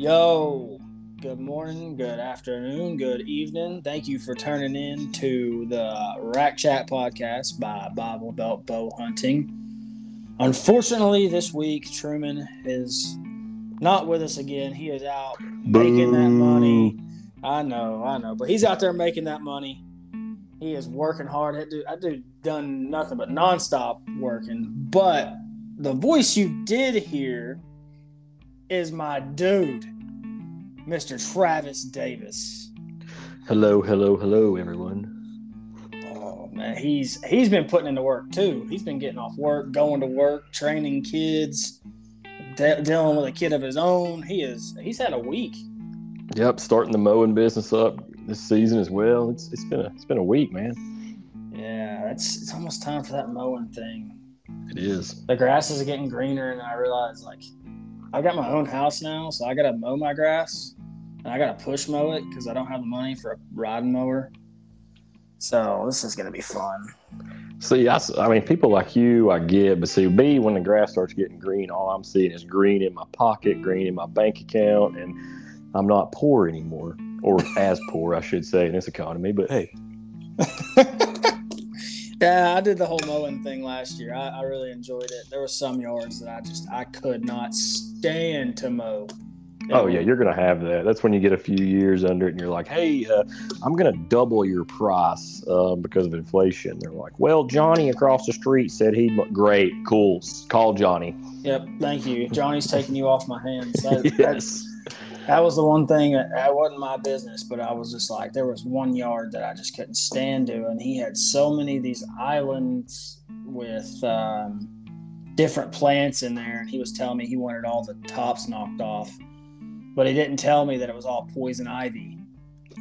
Yo, good morning, good afternoon, good evening. Thank you for turning in to the Rack Chat podcast by Bible Belt Bow Hunting. Unfortunately, this week Truman is not with us again. He is out making that money. I know, I know, but he's out there making that money. He is working hard. That dude, that dude done nothing but nonstop working. But the voice you did hear is my dude, Mr. Travis Davis. Hello, hello, hello, everyone. Oh man, he's he's been putting in the work too. He's been getting off work, going to work, training kids, de- dealing with a kid of his own. He is he's had a week. Yep, starting the mowing business up this season as well. It's it's been a it's been a week, man. Yeah, it's it's almost time for that mowing thing. It is. The grass is getting greener, and I realize like I got my own house now, so I gotta mow my grass, and I gotta push mow it because I don't have the money for a riding mower. So this is gonna be fun. See, I mean, people like you, I get, but see, me, when the grass starts getting green, all I'm seeing is green in my pocket, green in my bank account, and I'm not poor anymore, or as poor, I should say, in this economy. But hey, Yeah, I did the whole mowing thing last year. I, I really enjoyed it. There were some yards that I just I could not stand to mow. Oh yeah, you're gonna have that. That's when you get a few years under it, and you're like, hey, uh, I'm gonna double your price uh, because of inflation. They're like, well, Johnny across the street said he'd great, cool, call Johnny. Yep, thank you. Johnny's taking you off my hands. That, that- yes. that was the one thing that, that wasn't my business, but I was just like, there was one yard that I just couldn't stand to, and he had so many of these islands with um, different plants in there, and he was telling me he wanted all the tops knocked off, but he didn't tell me that it was all poison ivy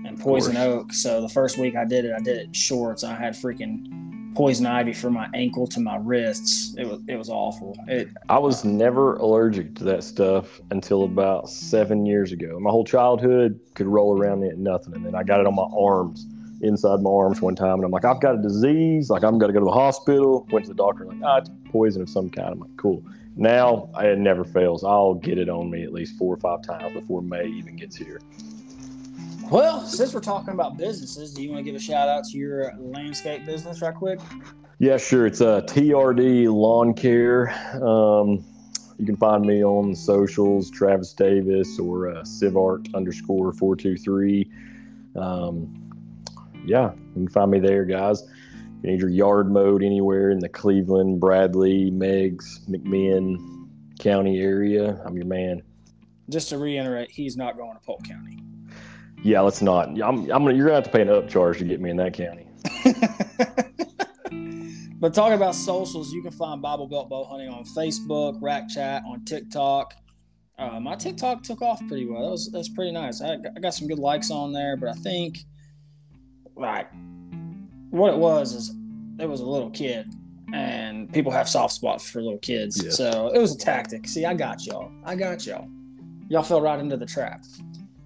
and poison oak. So the first week I did it, I did it in shorts. I had freaking poison ivy from my ankle to my wrists. It was it was awful. It I was never allergic to that stuff until about seven years ago. My whole childhood could roll around it nothing, and then I got it on my arms, inside my arms one time, and I'm like, I've got a disease. Like I'm gonna go to the hospital. Went to the doctor, like, ah, it's poison of some kind. I'm like, cool. Now it never fails. I'll get it on me at least four or five times before May even gets here. Well, since we're talking about businesses, do you want to give a shout out to your landscape business right quick? Yeah, sure. It's a TRD Lawn Care. Um, you can find me on the socials, Travis Davis or uh, Civart underscore four two three. Um, yeah, you can find me there, guys. If you need your yard mowed anywhere in the Cleveland, Bradley, Meigs, McMinn County area, I'm your man. Just to reiterate, he's not going to Polk County. Yeah, let's not. I'm, I'm gonna. You're gonna have to pay an upcharge to get me in that county. but talking about socials, you can find Bible Belt Bow Hunting on Facebook, Rack Chat on TikTok. Uh, my TikTok took off pretty well. That was that's pretty nice. I, I got some good likes on there, but I think like what it was is it was a little kid, and people have soft spots for little kids. Yes. So it was a tactic. See, I got y'all. I got y'all. Y'all fell right into the trap.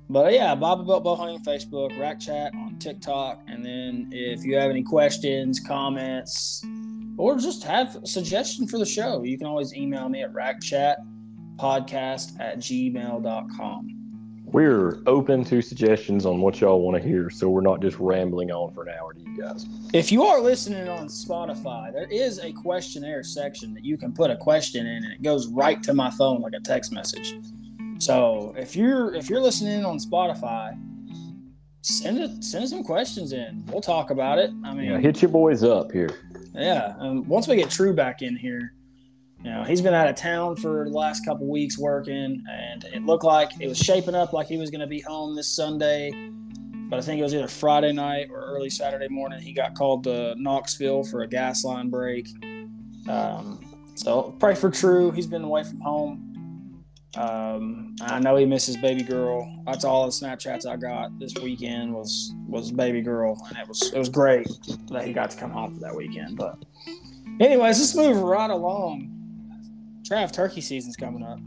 But yeah, Bible Belt Bow Hunting Facebook, Rack Chat on TikTok, and then if you have any questions, comments, or just have a suggestion for the show, you can always email me at rackchatpodcast at gmail.com. We're open to suggestions on what y'all want to hear, so we're not just rambling on for an hour to you guys. If you are listening on Spotify, there is a questionnaire section that you can put a question in, and it goes right to my phone like a text message. So if you're if you're listening on Spotify, send it send some questions in. We'll talk about it. I mean, Yeah, hit your boys up here. Yeah, um, once we get True back in here, you know, he's been out of town for the last couple weeks working, and it looked like it was shaping up like he was going to be home this Sunday. But I think it was either Friday night or early Saturday morning. He got called to Knoxville for a gas line break. Um, so pray for True. He's been away from home. Um, I know he misses baby girl. That's all the Snapchats I got this weekend was was baby girl, and it was it was great that he got to come home for that weekend. But anyways, let's move right along. Trav, turkey season's coming up.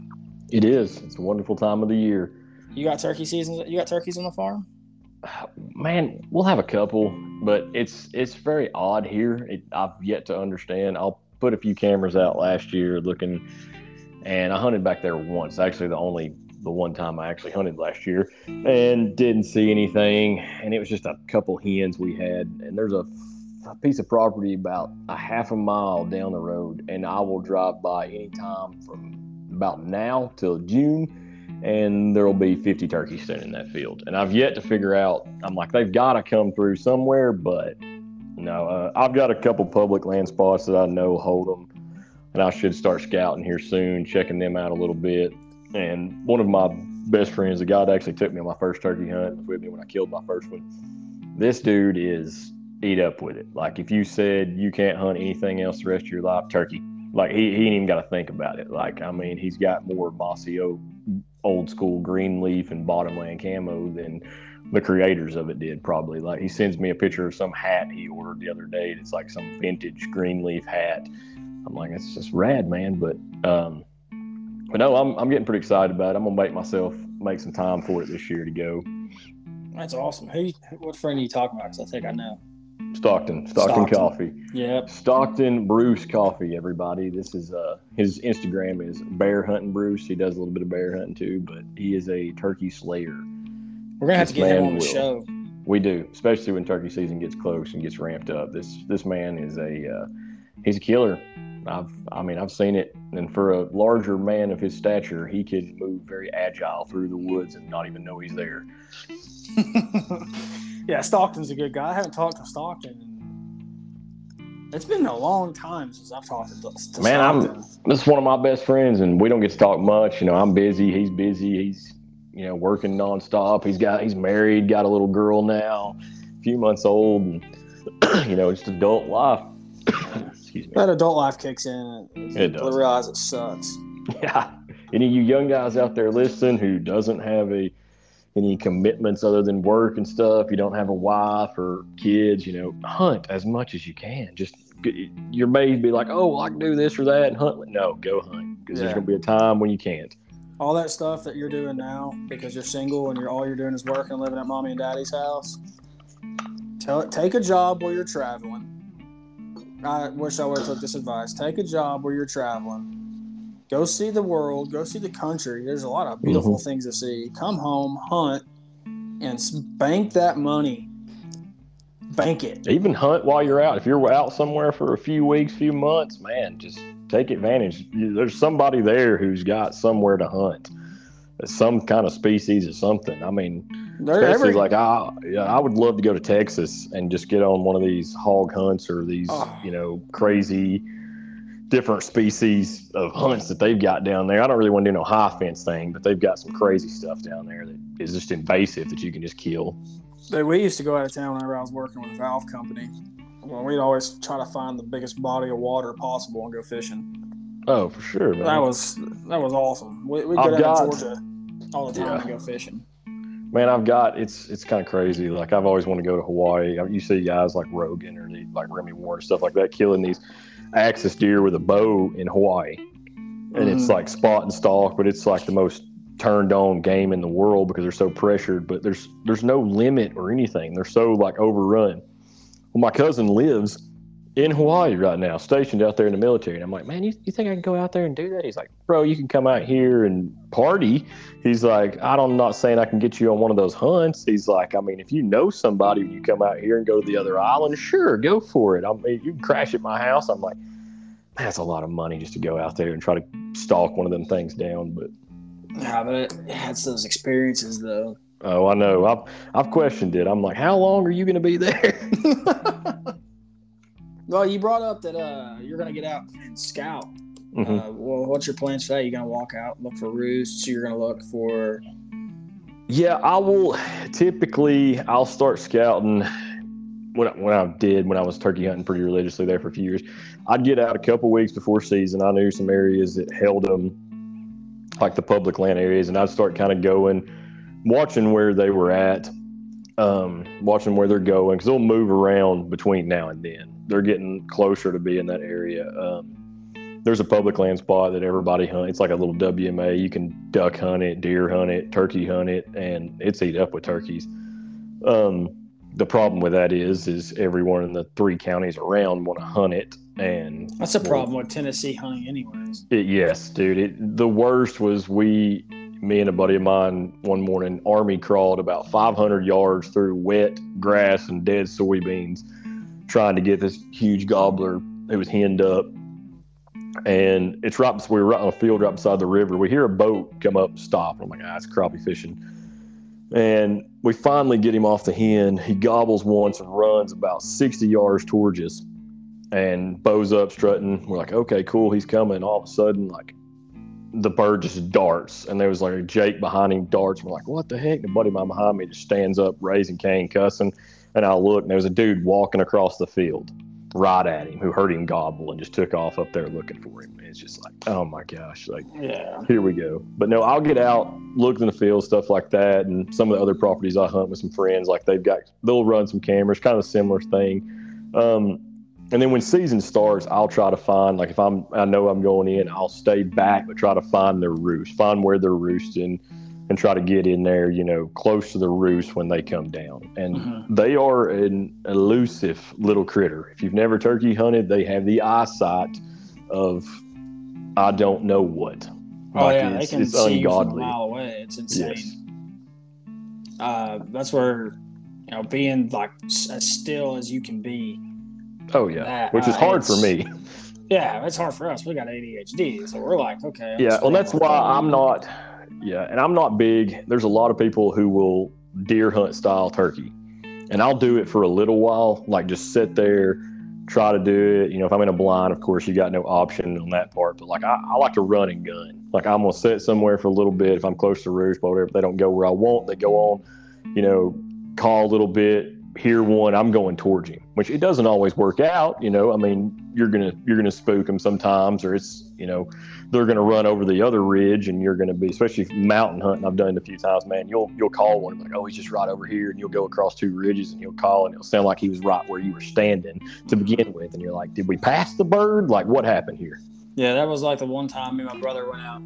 It is. It's a wonderful time of the year. You got turkey season. You got turkeys on the farm? Man, we'll have a couple, but it's it's very odd here. It, I've yet to understand. I'll put a few cameras out last year looking, and I hunted back there once. Actually, the only the one time I actually hunted last year, and didn't see anything. And it was just a couple hens we had, and there's a, a piece of property about a half a mile down the road, and I will drive by anytime from about now till June and there will be 50 turkeys standing in that field. And I've yet to figure out. I'm like, they've got to come through somewhere, but no. Uh, I've got a couple public land spots that I know hold them, and I should start scouting here soon, checking them out a little bit. And one of my best friends, the guy that actually took me on my first turkey hunt, with me when I killed my first one. This dude is eat up with it. Like if you said you can't hunt anything else the rest of your life, turkey. Like he, he ain't even got to think about it. Like I mean, he's got more mossy oak old school green leaf and bottomland camo than the creators of it did probably like he sends me a picture of some hat he ordered the other day it's like some vintage green leaf hat i'm like it's just rad man but um but no i'm, I'm getting pretty excited about it i'm gonna make myself make some time for it this year to go that's awesome who what friend are you talking about because i think i know Stockton, Stockton, Stockton. Coffee. Yep. Stockton Bruce Coffee, everybody. This is uh his Instagram is bear hunting Bruce. He does a little bit of bear hunting too, but he is a turkey slayer. We're gonna have this to get him on the will. show. We do, especially when turkey season gets close and gets ramped up. This this man is a uh, he's a killer. I've I mean I've seen it, and for a larger man of his stature, he could move very agile through the woods and not even know he's there. Yeah, Stockton's a good guy. I haven't talked to Stockton. It's been a long time since I've talked to, to Man, Stockton. I'm this is one of my best friends, and we don't get to talk much. You know, I'm busy. He's busy. He's you know working nonstop. He's got he's married, got a little girl now, a few months old, and you know, just adult life. Excuse me. That adult life kicks in. It does. realize it sucks. Yeah. Any of you young guys out there listening who doesn't have a any commitments other than work and stuff, you don't have a wife or kids, you know, hunt as much as you can. Just your may be like, oh, well, I can do this or that and hunt. No, go hunt because yeah. there's going to be a time when you can't. All that stuff that you're doing now because you're single and you're all you're doing is working and living at mommy and daddy's house. Tell take a job where you're traveling. I wish I would have took this advice. Take a job where you're traveling Go see the world. Go see the country. There's a lot of beautiful mm-hmm. things to see. Come home, hunt, and bank that money. Bank it. Even hunt while you're out. If you're out somewhere for a few weeks, few months, man, just take advantage. There's somebody there who's got somewhere to hunt, some kind of species or something. I mean, especially every... like I, I would love to go to Texas and just get on one of these hog hunts or these, oh. you know, crazy different species of hunts that they've got down there. I don't really want to do no high fence thing, but they've got some crazy stuff down there that is just invasive that you can just kill. We used to go out of town whenever I was working with a valve company. Well, we'd always try to find the biggest body of water possible and go fishing. Oh, for sure, man. That was that was awesome. We, we go down got, to Georgia all the time yeah. to go fishing. Man, I've got it's it's kind of crazy. Like I've always wanted to go to Hawaii. You see guys like Rogan or the, like Remy Warren stuff like that killing these axis deer with a bow in Hawaii, and mm-hmm. it's like spot and stalk, but it's like the most turned on game in the world because they're so pressured. But there's there's no limit or anything. They're so like overrun. Well, my cousin lives in Hawaii right now, stationed out there in the military. And I'm like, man, you, you think I can go out there and do that? He's like, bro, you can come out here and party. He's like, I don't, I'm not saying I can get you on one of those hunts. He's like, I mean, if you know somebody when you come out here and go to the other island, sure, go for it. I mean, you can crash at my house. I'm like, that's a lot of money just to go out there and try to stalk one of them things down. But yeah, but it, it's those experiences though. Oh, I know. I've I've questioned it. I'm like, how long are you going to be there? Well, you brought up that uh, you're going to get out and scout. Mm-hmm. Uh, well, what's your plans today? You're going to walk out, look for roosts? You're going to look for. Yeah, I will. Typically, I'll start scouting when when I did when I was turkey hunting pretty religiously there for a few years. I'd get out a couple weeks before season. I knew some areas that held them, like the public land areas, and I'd start kind of going, watching where they were at, um, watching where they're going because they'll move around between now and then they're getting closer to be in that area. Um, there's a public land spot that everybody hunts. It's like a little WMA. You can duck hunt it, deer hunt it, turkey hunt it, and it's eat up with turkeys. Um, the problem with that is, is everyone in the three counties around want to hunt it, and that's a problem with Tennessee hunting, anyways. It, yes, dude. It, the worst was we me and a buddy of mine one morning army crawled about 500 yards through wet grass and dead soybeans trying to get this huge gobbler who was henned up. And it's right we were right on a field right beside the river. We hear a boat come up stop. I'm like ah it's crappie fishing. And we finally get him off the hen. He gobbles once and runs about 60 yards towards us and bows up strutting. We're like okay cool he's coming. All of a sudden like the bird just darts, and there was like a Jake behind him darts. We're like, what the heck? The buddy of mine behind me just stands up, raising cane, cussing, and I look, and there was a dude walking across the field right at him who heard him gobble and just took off up there looking for him. It's just like, oh my gosh, like, Yeah. here we go. But no, I'll get out, look in the field, stuff like that, and some of the other properties I hunt with some friends, like they've got, they'll run some cameras, kind of a similar thing. Um, and then when season starts, I'll try to find like if I'm I know I'm going in, I'll stay back but try to find their roost, find where they're roosting, and try to get in there, you know, close to the roost when they come down. And Mhm. they are an elusive little critter. If you've never turkey hunted, they have the eyesight of I don't know what. Oh Like, yeah, they can it's see you from a mile away. It's insane. Yes. Uh, that's where you know being like as still as you can be. Oh yeah, That, which is uh, hard for me. Yeah, it's hard for us. We got ADHD, so we're like, okay. I'm Yeah, well, that's why. I'm not. Yeah, and I'm not big. There's a lot of people who will deer hunt style turkey, and I'll do it for a little while, like just sit there, try to do it. You know, if I'm in a blind, of course, you got no option on that part. But like, I, I like to run and gun. Like, I'm gonna sit somewhere for a little bit. If I'm close to roost, but whatever, if they don't go where I want, they go on. You know, call a little bit, hear one, I'm going towards him. Which it doesn't always work out. You know, I mean, you're gonna you're gonna spook them sometimes, or it's you know they're going to run over the other ridge and you're going to be especially mountain hunting i've done it a few times man you'll you'll call one like oh he's just right over here and you'll go across two ridges and you'll call and it'll sound like he was right where you were standing to begin with and you're like did we pass the bird like what happened here Yeah, that was like the one time me and my brother went out.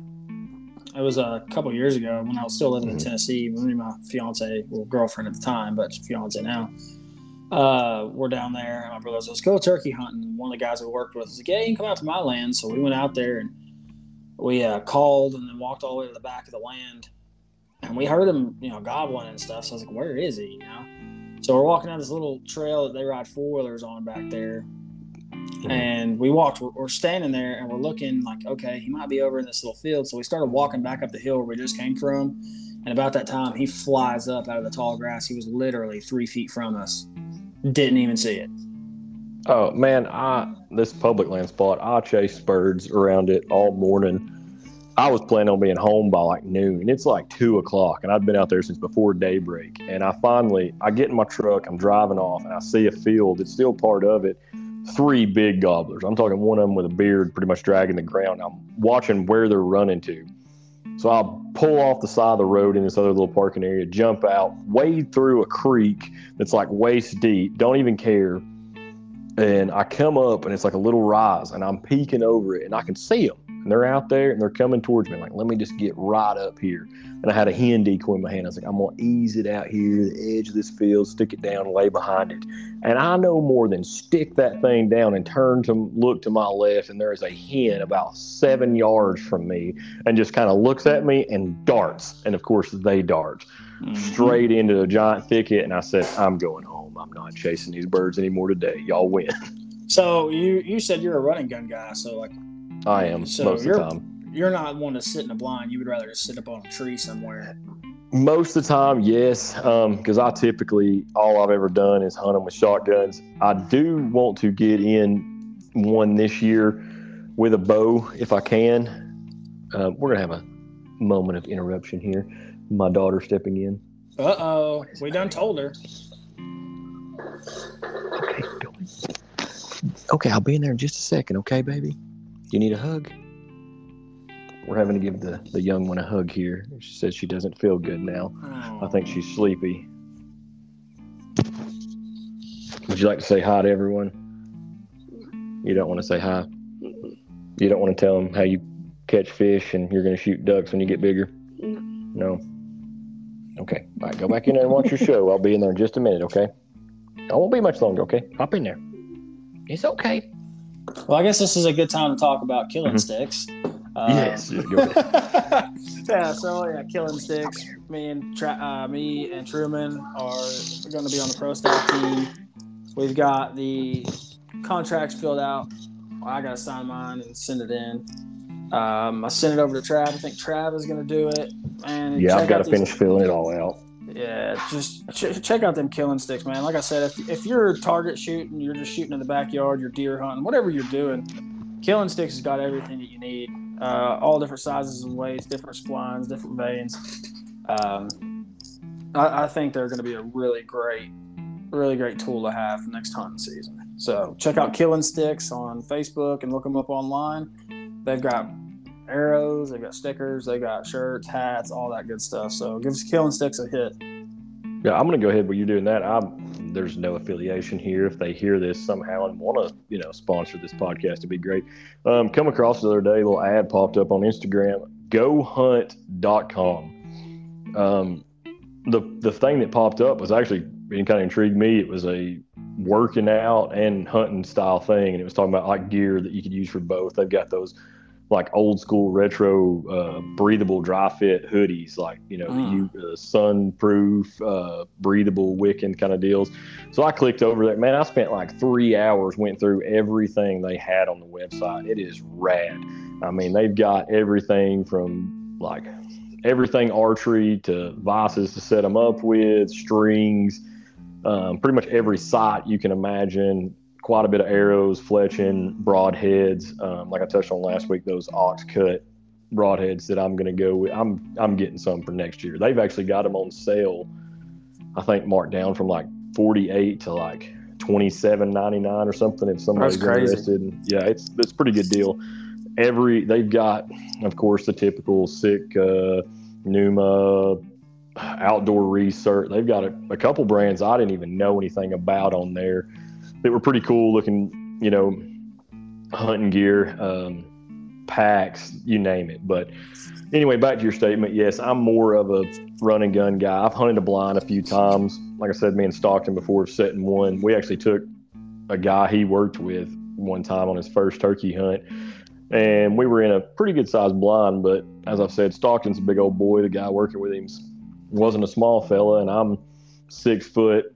It was a couple years ago when I was still living in Mhm. Tennessee. Me and my fiance, well, girlfriend at the time, but fiance now. Uh, we're down there, and my brother says, "Let's go turkey hunting." One of the guys we worked with was like, "Yeah, you can come out to my land." So we went out there and we uh, called and then walked all the way to the back of the land, and we heard him, you know, gobbling and stuff. So I was like, "Where is he?" You know. So we're walking down this little trail that they ride four wheelers on back there, and we walked. We're, we're standing there and we're looking like, okay, he might be over in this little field. So we started walking back up the hill where we just came from, and about that time, he flies up out of the tall grass. He was literally three feet from us. Didn't even see it. Oh man i mm-hmm. this public land spot i chased birds around it all morning. I was planning on being home by like noon it's like two o'clock and i'd been out there since before daybreak and i finally i get in my truck i'm driving off and i see a field it's still part of it three big gobblers. I'm talking one of them with a beard pretty much dragging the ground i'm watching where they're running to. So I'll pull off the side of the road in this other little parking area, jump out, wade through a creek that's like waist deep, don't even care. And I come up and it's like a little rise and I'm peeking over it and I can see them. And they're out there and they're coming towards me. Like, let me just get right up here. And I had a hen decoy in my hand. I was like, I'm going to ease it out here, the edge of this field, stick it down, lay behind it. And I no more than stick that thing down and turn to look to my left. And there is a hen about seven yards from me and just kind of looks at me and darts. And of course, they dart Mm-hmm. straight into a giant thicket. And I said, I'm going home. I'm not chasing these birds anymore today. Y'all win. So you you said you're a running gun guy. So like I am So most of the you're- time. you're not one to sit in a blind. You would rather just sit up on a tree somewhere. Most of the time, yes, because I typically all I've ever done is hunt them with shotguns. I do want to get in one this year with a bow if I can. Uh, we're gonna have a moment of interruption here. My daughter stepping in. Uh oh, we done told her. Okay. Okay, I'll be in there in just a second. Okay, baby. You need a hug? We're having to give the the young one a hug here. She says she doesn't feel good now. I think she's sleepy. Would you like to say hi to everyone? You don't want to say hi. You don't want to tell them how you catch fish and you're going to shoot ducks when you get bigger. No. Okay. All right. Go back in there and watch your show. I'll be in there in just a minute. Okay. I won't be much longer. Okay. Hop in there. It's okay. Well, I guess this is a good time to talk about killing Mhm. sticks. Um, yes. Yeah, go ahead. yeah, so yeah, killing sticks. Me and Tra- uh, me and Truman are going to be on the pro staff team. We've got the contracts filled out. I got to sign mine and send it in. Um, I sent it over to Trav. I think Trav is going to do it. And Yeah, I've got to finish filling it all out. Yeah, just ch- check out them killing sticks, man. Like I said, if, if you're target shooting, you're just shooting in the backyard, you're deer hunting, whatever you're doing, killing sticks has got everything that you need. Uh, all different sizes and weights, different splines, different vanes. Um, I, I think they're going to be a really great, really great tool to have next hunting season. So check out Killing Sticks on Facebook and look them up online. They've got arrows, they've got stickers, they've got shirts, hats, all that good stuff. So give Killing Sticks a hit. Yeah, I'm gonna go ahead with you're doing that. I'm there's no affiliation here. If they hear this somehow and want to, you know, sponsor this podcast, it'd be great. Um, come across the other day, a little ad popped up on Instagram. GoHunt.com. Um, the the thing that popped up was actually it kind of intrigued me. It was a working out and hunting style thing, and it was talking about like gear that you could use for both. They've got those like old school retro uh, breathable dry fit hoodies, like you know Mm. the U- uh, sunproof, uh, breathable wicking kind of deals. So I clicked over there. Man, I spent like three hours, went through everything they had on the website. It is rad. I mean, they've got everything from like everything archery to vices to set them up with, strings, um, pretty much every sight you can imagine. Quite a bit of arrows, fletching, broadheads. Um, like I touched on last week, those ox cut broadheads that I'm going to go with. I'm I'm getting some for next year. They've actually got them on sale. I think marked down from like 48 to like 27.99 or something. If somebody's interested, yeah, it's it's a pretty good deal. Every they've got, of course, the typical sick uh, Numa outdoor research. They've got a, a couple brands I didn't even know anything about on there that were pretty cool looking. You know, hunting gear, um, packs, you name it. But anyway, back to your statement. Yes, I'm more of a run and gun guy. I've hunted a blind a few times. Like I said, me and Stockton before setting one. We actually took a guy he worked with one time on his first turkey hunt. And we were in a pretty good sized blind, but as I've said, Stockton's a big old boy. The guy working with him wasn't a small fella, and I'm six foot,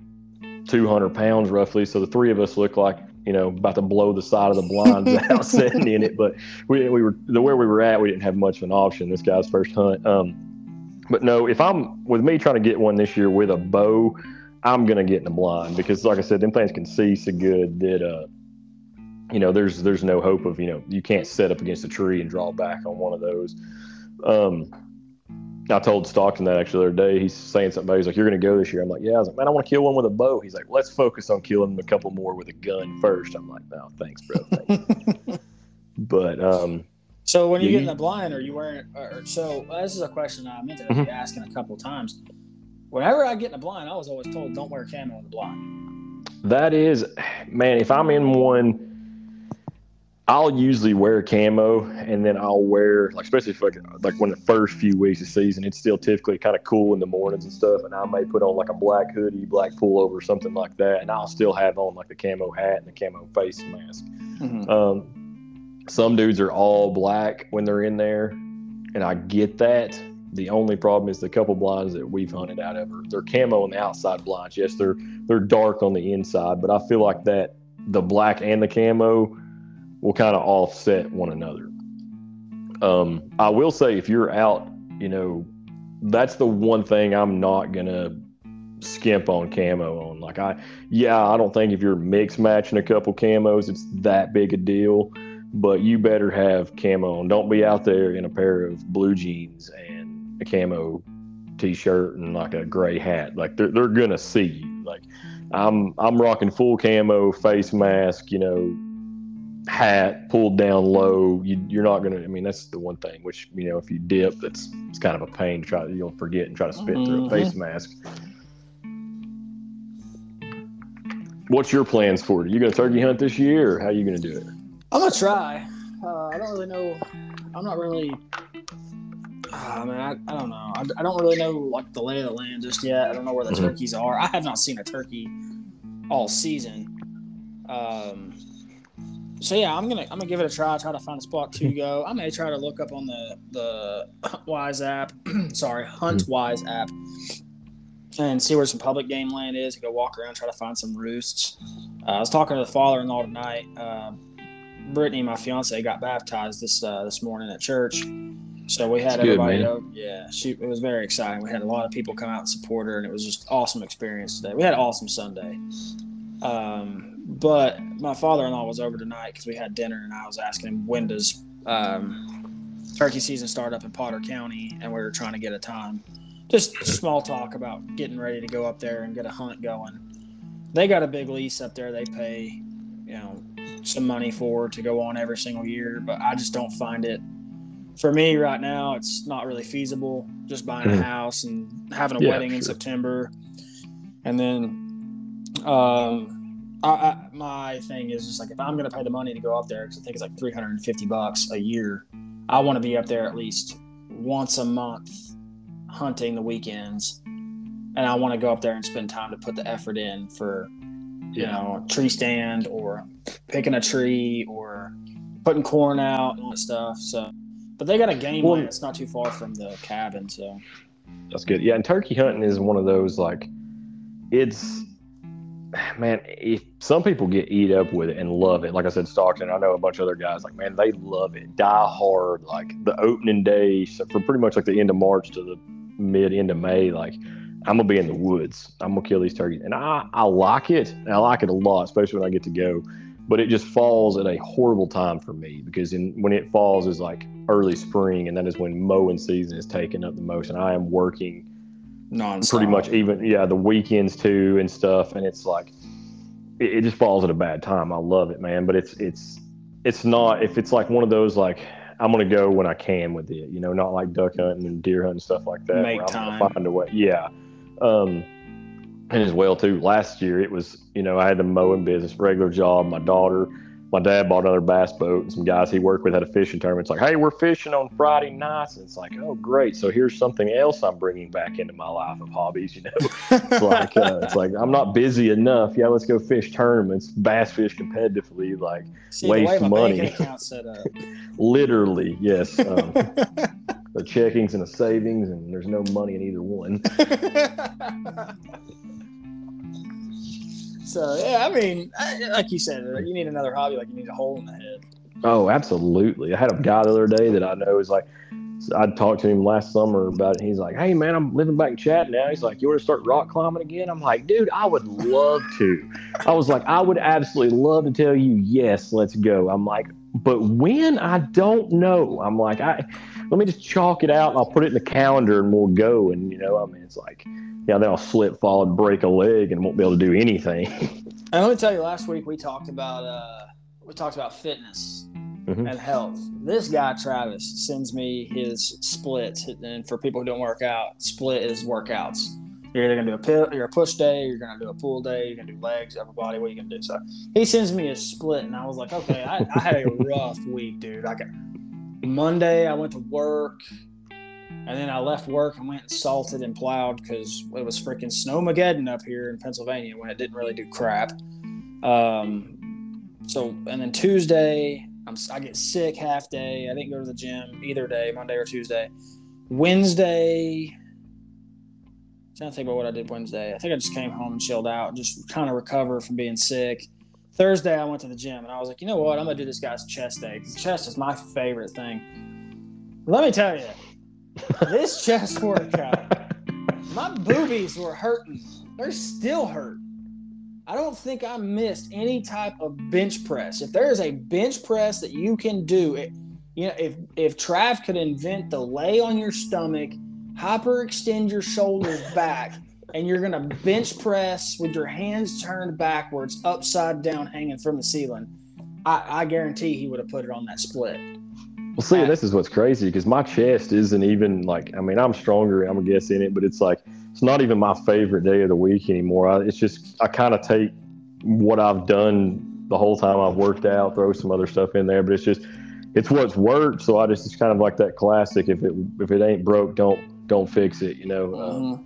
200 pounds roughly. So the three of us look like, you know, about to blow the side of the blinds out sitting in it. But we, we were, the where we were at, we didn't have much of an option. This guy's first hunt. Um, but no, if I'm with me trying to get one this year with a bow, I'm gonna get in the blind because, like I said, them things can see so good that uh, you know, there's there's no hope of you know you can't set up against a tree and draw back on one of those. Um, I told Stockton that actually the other day. He's saying something about. He's like, "You're gonna go this year." I'm like, "Yeah." I was like, "Man, I want to kill one with a bow." He's like, "Let's focus on killing a couple more with a gun first. I'm like, "No, thanks, bro." Thanks. but um, So when you Yeah, get in the blind, are you wearing? Or, so uh, this is a question I meant to Mhm. be asking a couple times. Whenever I get in the blind, I was always told don't wear camo in the blind. That is, man, if I'm in one, I'll usually wear camo and then I'll wear, like, especially if like, like when the first few weeks of season, it's still typically kind of cool in the mornings and stuff. And I may put on like a black hoodie, black pullover, something like that. And I'll still have on like the camo hat and the camo face mask. Um, some dudes are all black when they're in there, and I get that. The only problem is the couple blinds that we've hunted out of are they're camo on the outside blinds. Yes, they're they're dark on the inside, but I feel like that the black and the camo will kind of offset one another. Um, I will say if you're out, you know, that's the one thing I'm not gonna skimp on camo on. Like I, yeah, I don't think if you're mix matching a couple camos, it's that big a deal. But you better have camo on. Don't be out there in a pair of blue jeans and a camo t-shirt and like a gray hat. Like they're they're gonna see you. Like I'm I'm rocking full camo, face mask, you know, hat pulled down low. You, you're not gonna. I mean, that's the one thing. Which you know, if you dip, that's it's kind of a pain to try. You'll forget and try to spit through a Mhm. face mask. What's your plans for it? Are you gonna turkey hunt this year, or how are you gonna do it? I'm gonna try. Uh, I don't really know. I'm not really. I mean, I, I don't know. I, I don't really know like the lay of the land just yet. I don't know where the Mhm. turkeys are. I have not seen a turkey all season. Um, so yeah, I'm gonna I'm gonna give it a try. Try to find a spot to go. I may try to look up on the the Wise app. sorry, Hunt Hmm. Wise app, and see where some public game land is. Go walk around, try to find some roosts. Uh, I was talking to the father-in-law tonight. Uh, Brittany, my fiance, got baptized this uh, this morning at church. So we had That's everybody. man. over- yeah, she it was very exciting. We had a lot of people come out and support her, and it was just awesome experience today. We had an awesome Sunday. Um, but my father-in-law was over tonight because we had dinner, and I was asking him when does um, turkey season start up in Potter County, and we were trying to get a time. Just small talk about getting ready to go up there and get a hunt going. They got a big lease up there. They pay, you know, some money for to go on every single year, but I just don't find it. For me right now, it's not really feasible. Just buying a Mhm. house and having a Yeah, wedding in. September, and then um, I, I, my thing is just like if I'm gonna pay the money to go up there, because I think it's like 350 bucks a year, I want to be up there at least once a month hunting the weekends, and I want to go up there and spend time to put the effort in for you Yeah. know tree stand or picking a tree or putting corn out and all that stuff. So, but they got a game Well-. It's not too far from the cabin, so That's good. Yeah, and turkey hunting is one of those like it's man, if some people get eat up with it and love it. Like I said, Stockton, I know a bunch of other guys like, man, they love it. Die hard. Like the opening day, so for pretty much like the end of March to the mid end of May, like I'm gonna be in the woods. I'm gonna kill these turkeys. And I, I like it. I like it a lot, especially when I get to go. But it just falls at a horrible time for me because in when it falls is like early spring and that is when mowing season is taking up the most and I am working non pretty much even yeah the weekends too and stuff and it's like it, it just falls at a bad time. I love it man but it's it's it's not if it's like one of those like i'm gonna go when i can with it you know not like duck hunting and deer hunting stuff like that Make where I'm gonna time. find a way yeah. Um and as well too last year it was you know i had the mowing business regular job my daughter my dad bought another bass boat and some guys he worked with had a fishing tournament. It's like, hey, we're fishing on Friday nights. And it's like, oh, great. So here's something else I'm bringing back into my life of hobbies. You know, it's like uh, it's like I'm not busy enough. Yeah, let's go fish tournaments, bass fish competitively. Like See, waste money. bank account's set up. literally, yes. Um, the checkings and the savings, and there's no money in either one. So yeah, I mean, I, like you said, you need another hobby. Like you need a hole in the head. Oh, absolutely. I had a guy the other day that I know is like, I talked to him last summer about it. He's like, hey, man, I'm living back in Chat now. He's like, you want to start rock climbing again? I'm like, dude, I would love to. I was like, I would absolutely love to tell you, yes, let's go. I'm like, but when? I don't know. I'm like, I let me just chalk it out and I'll put it in the calendar and we'll go. And, you know, I mean, it's like, yeah, then I'll slip, fall, and break a leg and won't be able to do anything. And let me tell you, last week we talked about uh, we talked about fitness Mhm. and health. This guy Travis sends me his splits, and for people who don't work out, split is workouts. You're either gonna do a pill, you're a push day, you're gonna do a pull day, you're gonna do legs, upper body. What are you gonna do? So he sends me a split, and I was like, okay, I, I had a rough week, dude. Got Monday, I went to work. And then I left work and went and salted and plowed because it was freaking snowmageddon up here in Pennsylvania when it didn't really do crap. Um, so and then Tuesday, I'm I get sick half day. I didn't go to the gym either day, Monday or Tuesday. Wednesday, trying to think about what I did Wednesday. I think I just came home and chilled out, just kind of recover from being sick. Thursday, I went to the gym and I was like, you know what? I'm gonna do this guy's chest day because chest is my favorite thing. Let me tell you, this chest workout, my boobies were hurting. They're still hurt. I don't think I missed any type of bench press. If there is a bench press that you can do, it, you know, if if Trav could invent the lay on your stomach, hyperextend your shoulders back, and you're gonna bench press with your hands turned backwards, upside down, hanging from the ceiling, I, I guarantee he would have put it on that split. Well, see, this is what's crazy because my chest isn't even like, I mean, I'm stronger, I'm a guess in it, but it's like, it's not even my favorite day of the week anymore. I, it's just, I kind of take what I've done the whole time I've worked out, throw some other stuff in there, but it's just, it's what's worked. So I just, it's kind of like that classic. If it, if it ain't broke, don't, don't fix it, you know? Um, Mhm.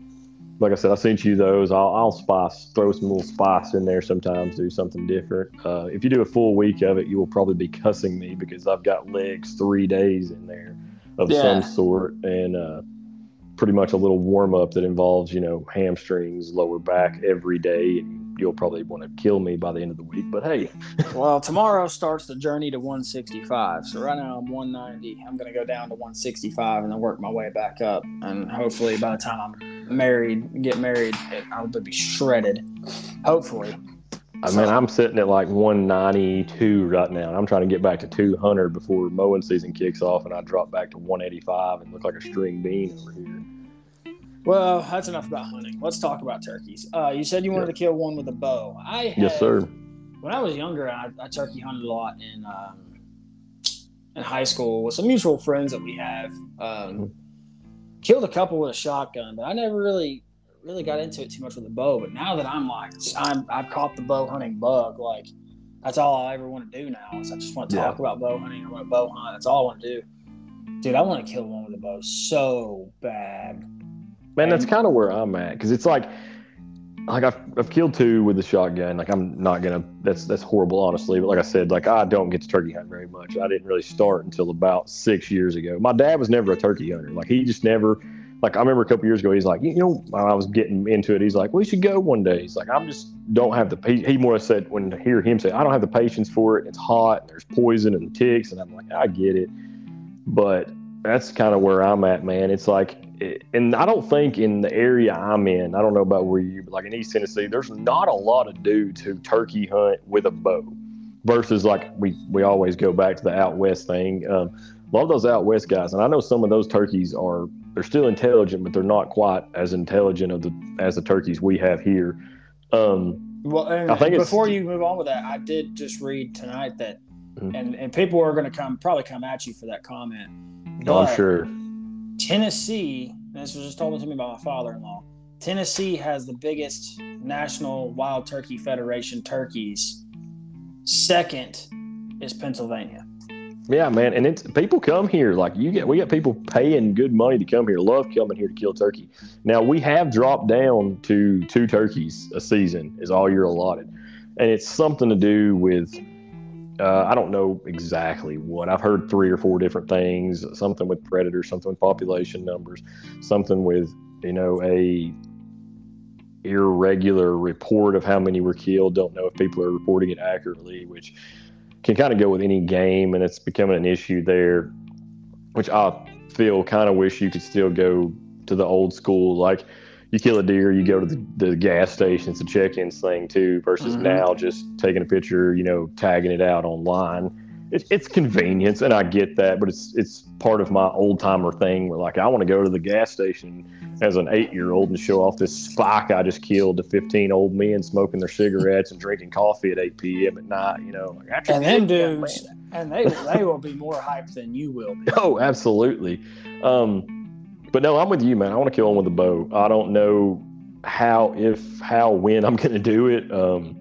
like I said, I sent you those. I'll, I'll spice, throw some little spice in there sometimes, do something different. Uh, if you do a full week of it, you will probably be cussing me because I've got legs three days in there of Yeah. some sort, and uh, pretty much a little warm up that involves, you know, hamstrings, lower back every day, and you'll probably want to kill me by the end of the week. But hey, Well, tomorrow starts the journey to 165. So right now I'm 190. I'm going to go down to 165 and then work my way back up. And hopefully by the time I'm married, get married, I'll be shredded. Hopefully. I mean, I'm sitting at like 192 right now. and I'm trying to get back to 200 before mowing season kicks off, and I drop back to 185 and look like a string bean over here. Well, that's enough about hunting. Let's talk about turkeys. Uh, you said you wanted to kill one with a bow. I Yes, sir. When I was younger, I, I turkey hunted a lot in um, in high school with some mutual friends that we have. Um, killed a couple with a shotgun, but I never really really got into it too much with a bow. But now that I'm like I'm I've caught the bow hunting bug, like that's all I ever want to do now is I just want to Yeah. talk about bow hunting. I want to bow hunt. That's all I want to do. Dude, I want to kill one with a bow so bad. Man, that's kind of where I'm at because it's like, like I've, I've killed two with the shotgun. Like I'm not gonna. That's that's horrible, honestly. But like I said, like I don't get to turkey hunt very much. I didn't really start until about six years ago. My dad was never a turkey hunter. Like he just never. Like I remember a couple years ago, he's like, you know, I was getting into it. He's like, we should go one day. He's like, I'm just don't have the. He, he more said when to hear him say, I don't have the patience for it. It's hot. And there's poison and ticks, and I'm like, I get it, but that's kind of where I'm at, man. It's like, it- and I don't think in the area I'm in, I don't know about where you, but like in East Tennessee, there's not a lot of dudes who turkey hunt with a bow versus like we, we always go back to the out west thing. Um, a lot of those out west guys, and I know some of those turkeys are, they're still intelligent, but they're not quite as intelligent of the, as the turkeys we have here. Um, Well, and I think it's- before you move on with that, I did just read tonight that, Mhm. and and people are going to come probably come at you for that comment. No, I'm sure. Tennessee, this was just told to me by my father-in-law. Tennessee has the biggest national wild turkey federation turkeys. Second is Pennsylvania. Yeah, man, and it's people come here like you get. We got people paying good money to come here. Love coming here to kill turkey. Now we have dropped down to two turkeys a season is all you're allotted, and it's something to do with. Uh, I don't know exactly what. I've heard three or four different things. Something with predators, something with population numbers, something with you know a irregular report of how many were killed. Don't know if people are reporting it accurately, which can kind of go with any game, and it's becoming an issue there, which I feel kind of wish you could still go to the old school. Like you kill a deer, you go to the, the gas station, it's a check in thing too, versus Mhm. now just taking a picture, you know, tagging it out online. It, it's convenience, and I get that, but it's it's part of my old timer thing where like I want to go to the gas station as an eight year old and show off this spike I just killed to 15 old men smoking their cigarettes and drinking coffee at 8 p.m. at night. You know, like, And them dudes, and they they will be more hyped than you will be. Oh, absolutely. Um, but no, I'm with you, man. I want to kill one with a bow. I don't know how, if, how, when I'm going to do it. Um,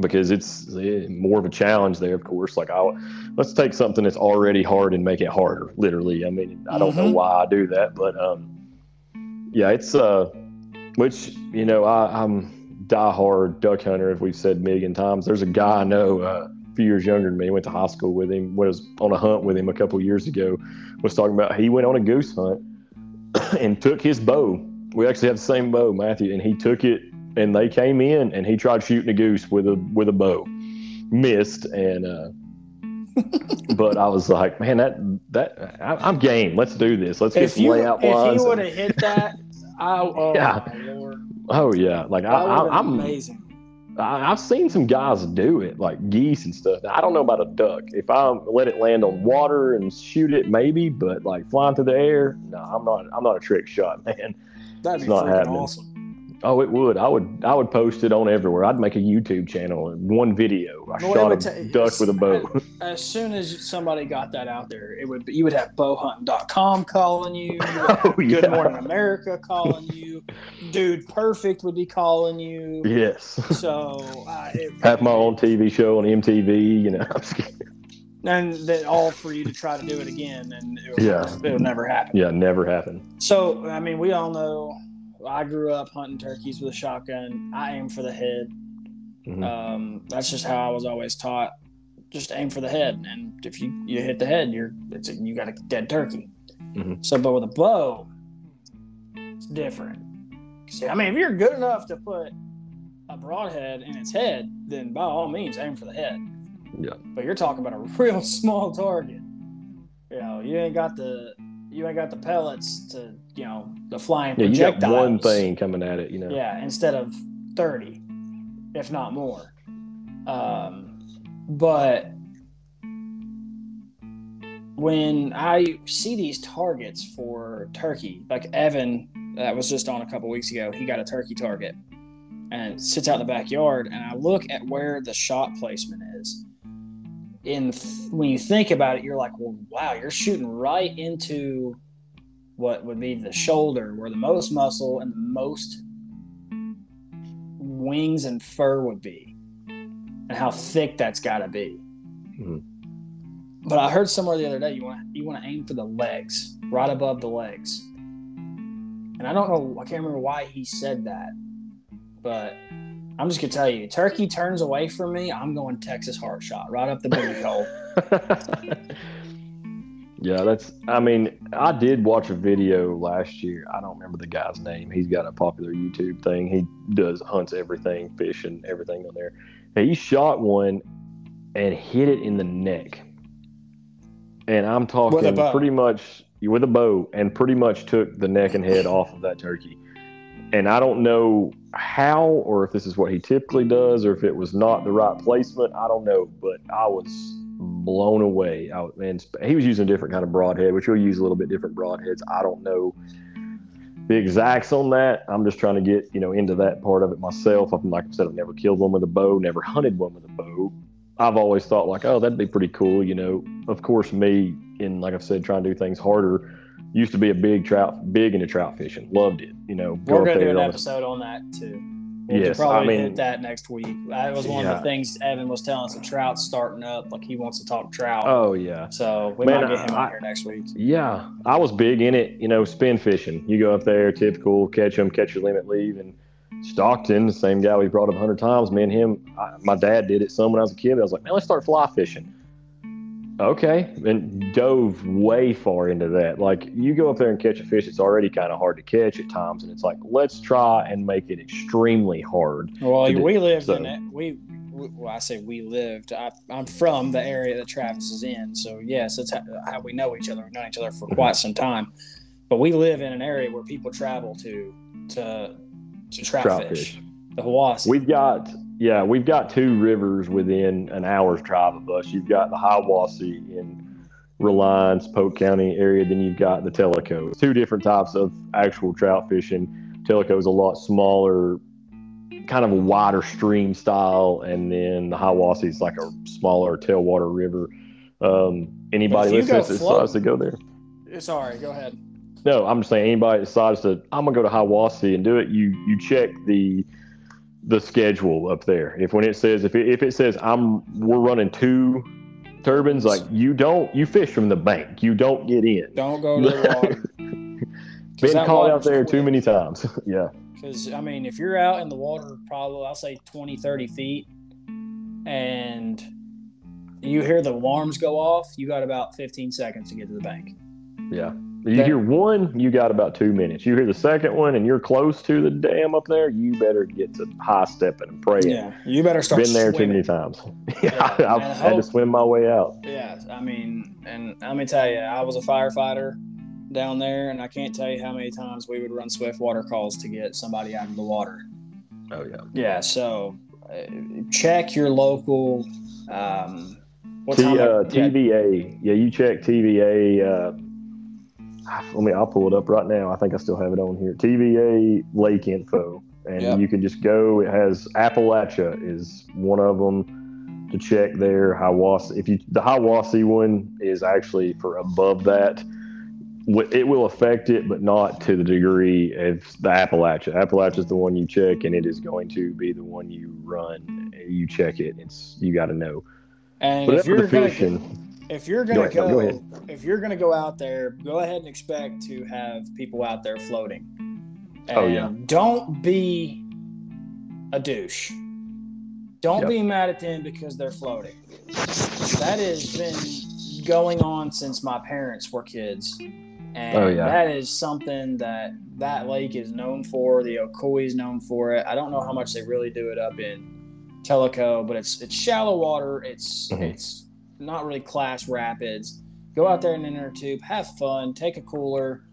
because it's eh, more of a challenge there, of course. Like, I'll, let's take something that's already hard and make it harder. Literally. I mean, I don't know Mhm. why I do that, but um, yeah, it's uh, which you know, I, I'm diehard duck hunter. If we've said million times, there's a guy I know uh, a few years younger than me. Went to high school with him. Was on a hunt with him a couple years ago. Was talking about he went on a goose hunt and took his bow. We actually have the same bow, Matthew, and he took it. And they came in, and he tried shooting a goose with a with a bow, missed, and uh, but I was like, man, that that I, I'm game. Let's do this. Let's get If some you layout if you would have hit that, I oh Yeah. lord, oh yeah, like I, that would I, I'm amazing. I, I've seen some guys do it, like geese and stuff. I don't know about a duck. If I let it land on water and shoot it, maybe, but like flying through the air, no, I'm not. I'm not a trick shot, man. That'd be It's not freaking happening. awesome. Oh, it would. I would. I would post it on everywhere. I'd make a YouTube channel and one video. I Well, shot a ta- duck with a bow. As soon as somebody got that out there, it would be, you would have bowhunting.com calling you. you oh Good yeah. Morning America calling you. Dude Perfect would be calling you. Yes. So uh, it, Have my own TV show on MTV. You know. I'm kidding. and then all for you to try to do it again, and it would, Yeah. it would never happen. Yeah, never happen. So I mean, we all know I grew up hunting turkeys with a shotgun. I aim for the head. Mhm. Um, that's just how I was always taught. Just aim for the head, and if you, you hit the head, you're it's a, you got a dead turkey. Mhm. So, but with a bow, it's different. See, I mean, if you're good enough to put a broadhead in its head, then by all means aim for the head. Yeah. But you're talking about a real small target. You know, you ain't got the you ain't got the pellets to you know the flying Yeah, you got one thing coming at it, you know. Yeah, instead of 30, if not more. Um, but when I see these targets for turkey, like Evan, that was just on a couple weeks ago, he got a turkey target and sits out in the backyard. And I look at where the shot placement is. And th- when you think about it, you're like, well, wow, you're shooting right into what would be the shoulder, where the most muscle and the most wings and fur would be, and how thick that's got to be. Mhm. But I heard somewhere the other day you want you want to aim for the legs, right above the legs. And I don't know, I can't remember why he said that, but I'm just gonna tell you, turkey turns away from me, I'm going Texas heart shot right up the booty hole. yeah, that's. I mean, I did watch a video last year. I don't remember the guy's name. He's got a popular YouTube thing. He does hunts everything, fish and everything on there. And he shot one and hit it in the neck. And I'm talking pretty much with a bow, and pretty much took the neck and head off of that turkey. And I don't know how, or if this is what he typically does, or if it was not the right placement. I don't know, but I was blown away. I, and he was using a different kind of broadhead, which we'll use a little bit different broadheads. I don't know the exacts on that. I'm just trying to get you know into that part of it myself. I've, like I said, I've never killed one with a bow, never hunted one with a bow. I've always thought like, oh, that'd be pretty cool. You know, of course, me in like I've said, trying to do things harder. Used to be a big trout, big into trout fishing. Loved it. You know, We're gonna do there an episode on that too. We'll Yes, I probably mean- hit that next week. That was one of the things Evan was telling us. The trout's starting up, like he wants to talk trout. Oh yeah, So we Man, might get him I- on here next week. Yeah, I was big in it. You know, spin fishing. You go up there, typical, catch them, catch your limit, leave. And Stockton, the same guy we brought up a hundred times. Me and him, I, my dad did it some when I was a kid. I was like, man, let's start fly fishing. Okay, and dove way far into that. Like you go up there and catch a fish, it's already kind of hard to catch at times, and it's like let's try and make it extremely hard. Well, do- we lived so- in it. We, we, well, I say we lived. I, I'm from the area that Travis is in, so yes, that's how, how we know each other. We've known each other for quite some time, but we live in an area where people travel to to to Trout fish. fish. The Hawaii. We've got yeah, we've got two rivers within an hour's drive of us. You've got the Hiwassee in Reliance, Polk County area. Then you've got the Tellico. Two different types of actual trout fishing. Tellico is a lot smaller, kind of a wider stream style, and then the Hiwassee is like a smaller tailwater river. Um, anybody But if you listening that decides to go there. Sorry, go ahead. No, I'm just saying anybody decides to I'm gonna go to Hiwassee and do it, you you check the the schedule up there. If when it says if it, if it says I'm we're running two turbines, like you don't you fish from the bank. You don't get in. Don't go to the water. Been caught out there too many times. yeah. Because, I mean, if you're out in the water, probably, I'll say 20, 30 feet, and you hear the alarms go off, you got about 15 seconds to get to the bank. Yeah. You That- hear one, you got about two minutes. You hear the second one, and you're close to the dam up there. You better get to high stepping and praying. Yeah. You better start Been there too many times. Yeah, yeah, I've had to swim my way out. Yeah, I mean, and let me tell you, I was a firefighter down there, and I can't tell you how many times we would run swift water calls to get somebody out of the water. Oh yeah. Yeah, so uh, check your local. Um, what T, uh, of- yeah, TVA. Yeah, you check TVA. Uh, let me. I'll pull it up right now. I think I still have it on here. TVA Lake Info, and Yep. you can just go. It has Appalachia is one of them to check there. Hiwassee. If you the Hiwassee one is actually for above that. It will affect it, but not to the degree of the Appalachia. Appalachia is the one you check, and it is going to be the one you run. You check it. It's you got to know. and But if you're fishing, if you're gonna ahead, no, go, go ahead. if you're gonna go out there, go ahead and expect to have people out there floating. And Oh, yeah. Don't be a douche. Don't Yep. be mad at them because they're floating. That has been going on since my parents were kids. And Oh, yeah. that is something that that lake is known for. The Ocoee is known for it. I don't know how much they really do it up in Tellico, but it's it's shallow water. It's Mhm. it's not really class rapids. Go out there in an inner tube, have fun, take a cooler,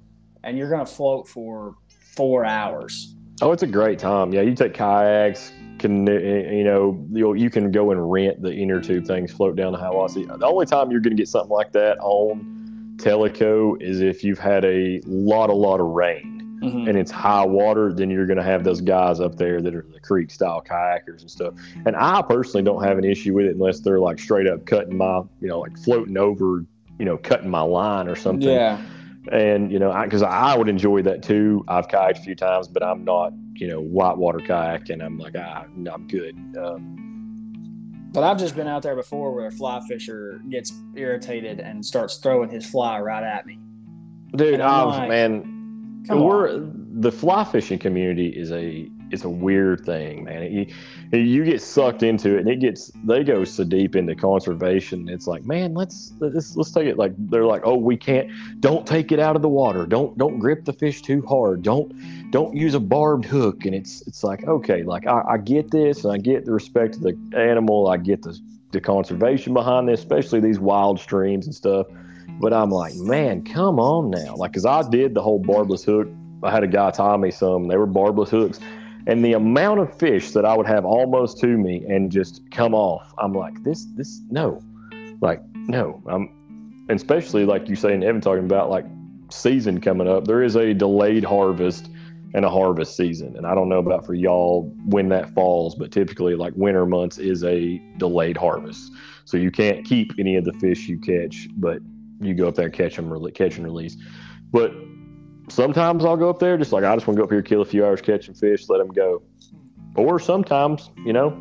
and you're gonna float for four hours. Oh, it's a great time. Yeah, you take kayaks, can eh, eh, you know you you can go and rent the inner tube things, float down the Hiwassee. The only time you're going to get something like that on Tellico is if you've had a lot, a lot of rain and it's high water. Then you're going to have those guys up there that are the creek style kayakers and stuff. And I personally don't have an issue with it unless they're like straight up cutting my, you know, like floating over, you know, cutting my line or something Yeah, and you know because I, would enjoy that too i've kayaked a few times but i'm not you know whitewater kayak and i'm like ah, i'm good um, but I've just been out there before where a fly fisher gets irritated and starts throwing his fly right at me. dude I've, like, man Come we're on. the fly fishing community is a it's a weird thing man. You, you get sucked into it and it gets they go so deep into conservation it's like man let's let's, let's take it like they're like oh we can't don't take it out of the water. Don't don't grip the fish too hard. Don't don't use a barbed hook. And it's it's like okay like i, I get this and i get the respect of the animal i get the the conservation behind this especially these wild streams and stuff but i'm like man come on now. Like because i did the whole barbless hook. I had a guy tie me some they were barbless hooks. And the amount of fish that I would have almost to me and just come off, I'm like, this, this, no, like, no. I'm, especially like you say, and Evan talking about like season coming up. There is a delayed harvest and a harvest season, and I don't know about for y'all when that falls, but typically like winter months is a delayed harvest, so you can't keep any of the fish you catch, but you go up there and catch them, catch and release. But sometimes I'll go up there just like I just want to go up here, kill a few hours catching fish, let them go. Or sometimes, you know,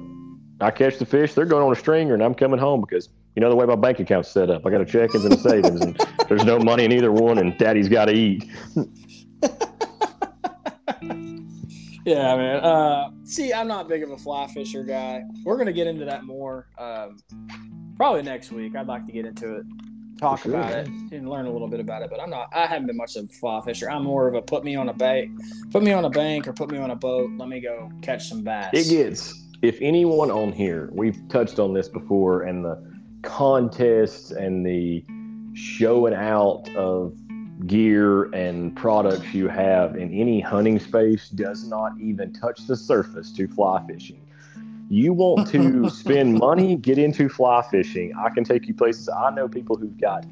I catch the fish, they're going on a stringer, and I'm coming home because you know the way my bank account's set up. I got a check-ins and a savings, and there's no money in either one, and Daddy's got to eat. Yeah, man. Uh, see, I'm not big of a fly fisher guy. We're gonna get into that more um, probably next week. I'd like to get into it, talk sure, about it, and learn a little bit about it. But I'm not. I haven't been much of a fly fisher. I'm more of a put me on a bank, put me on a bank, or put me on a boat. Let me go catch some bass. It gets if anyone on here, we've touched on this before, and the contests and the showing out of gear and products you have in any hunting space does not even touch the surface to fly fishing. You want to spend money, get into fly fishing. I can take you places. I know people who've got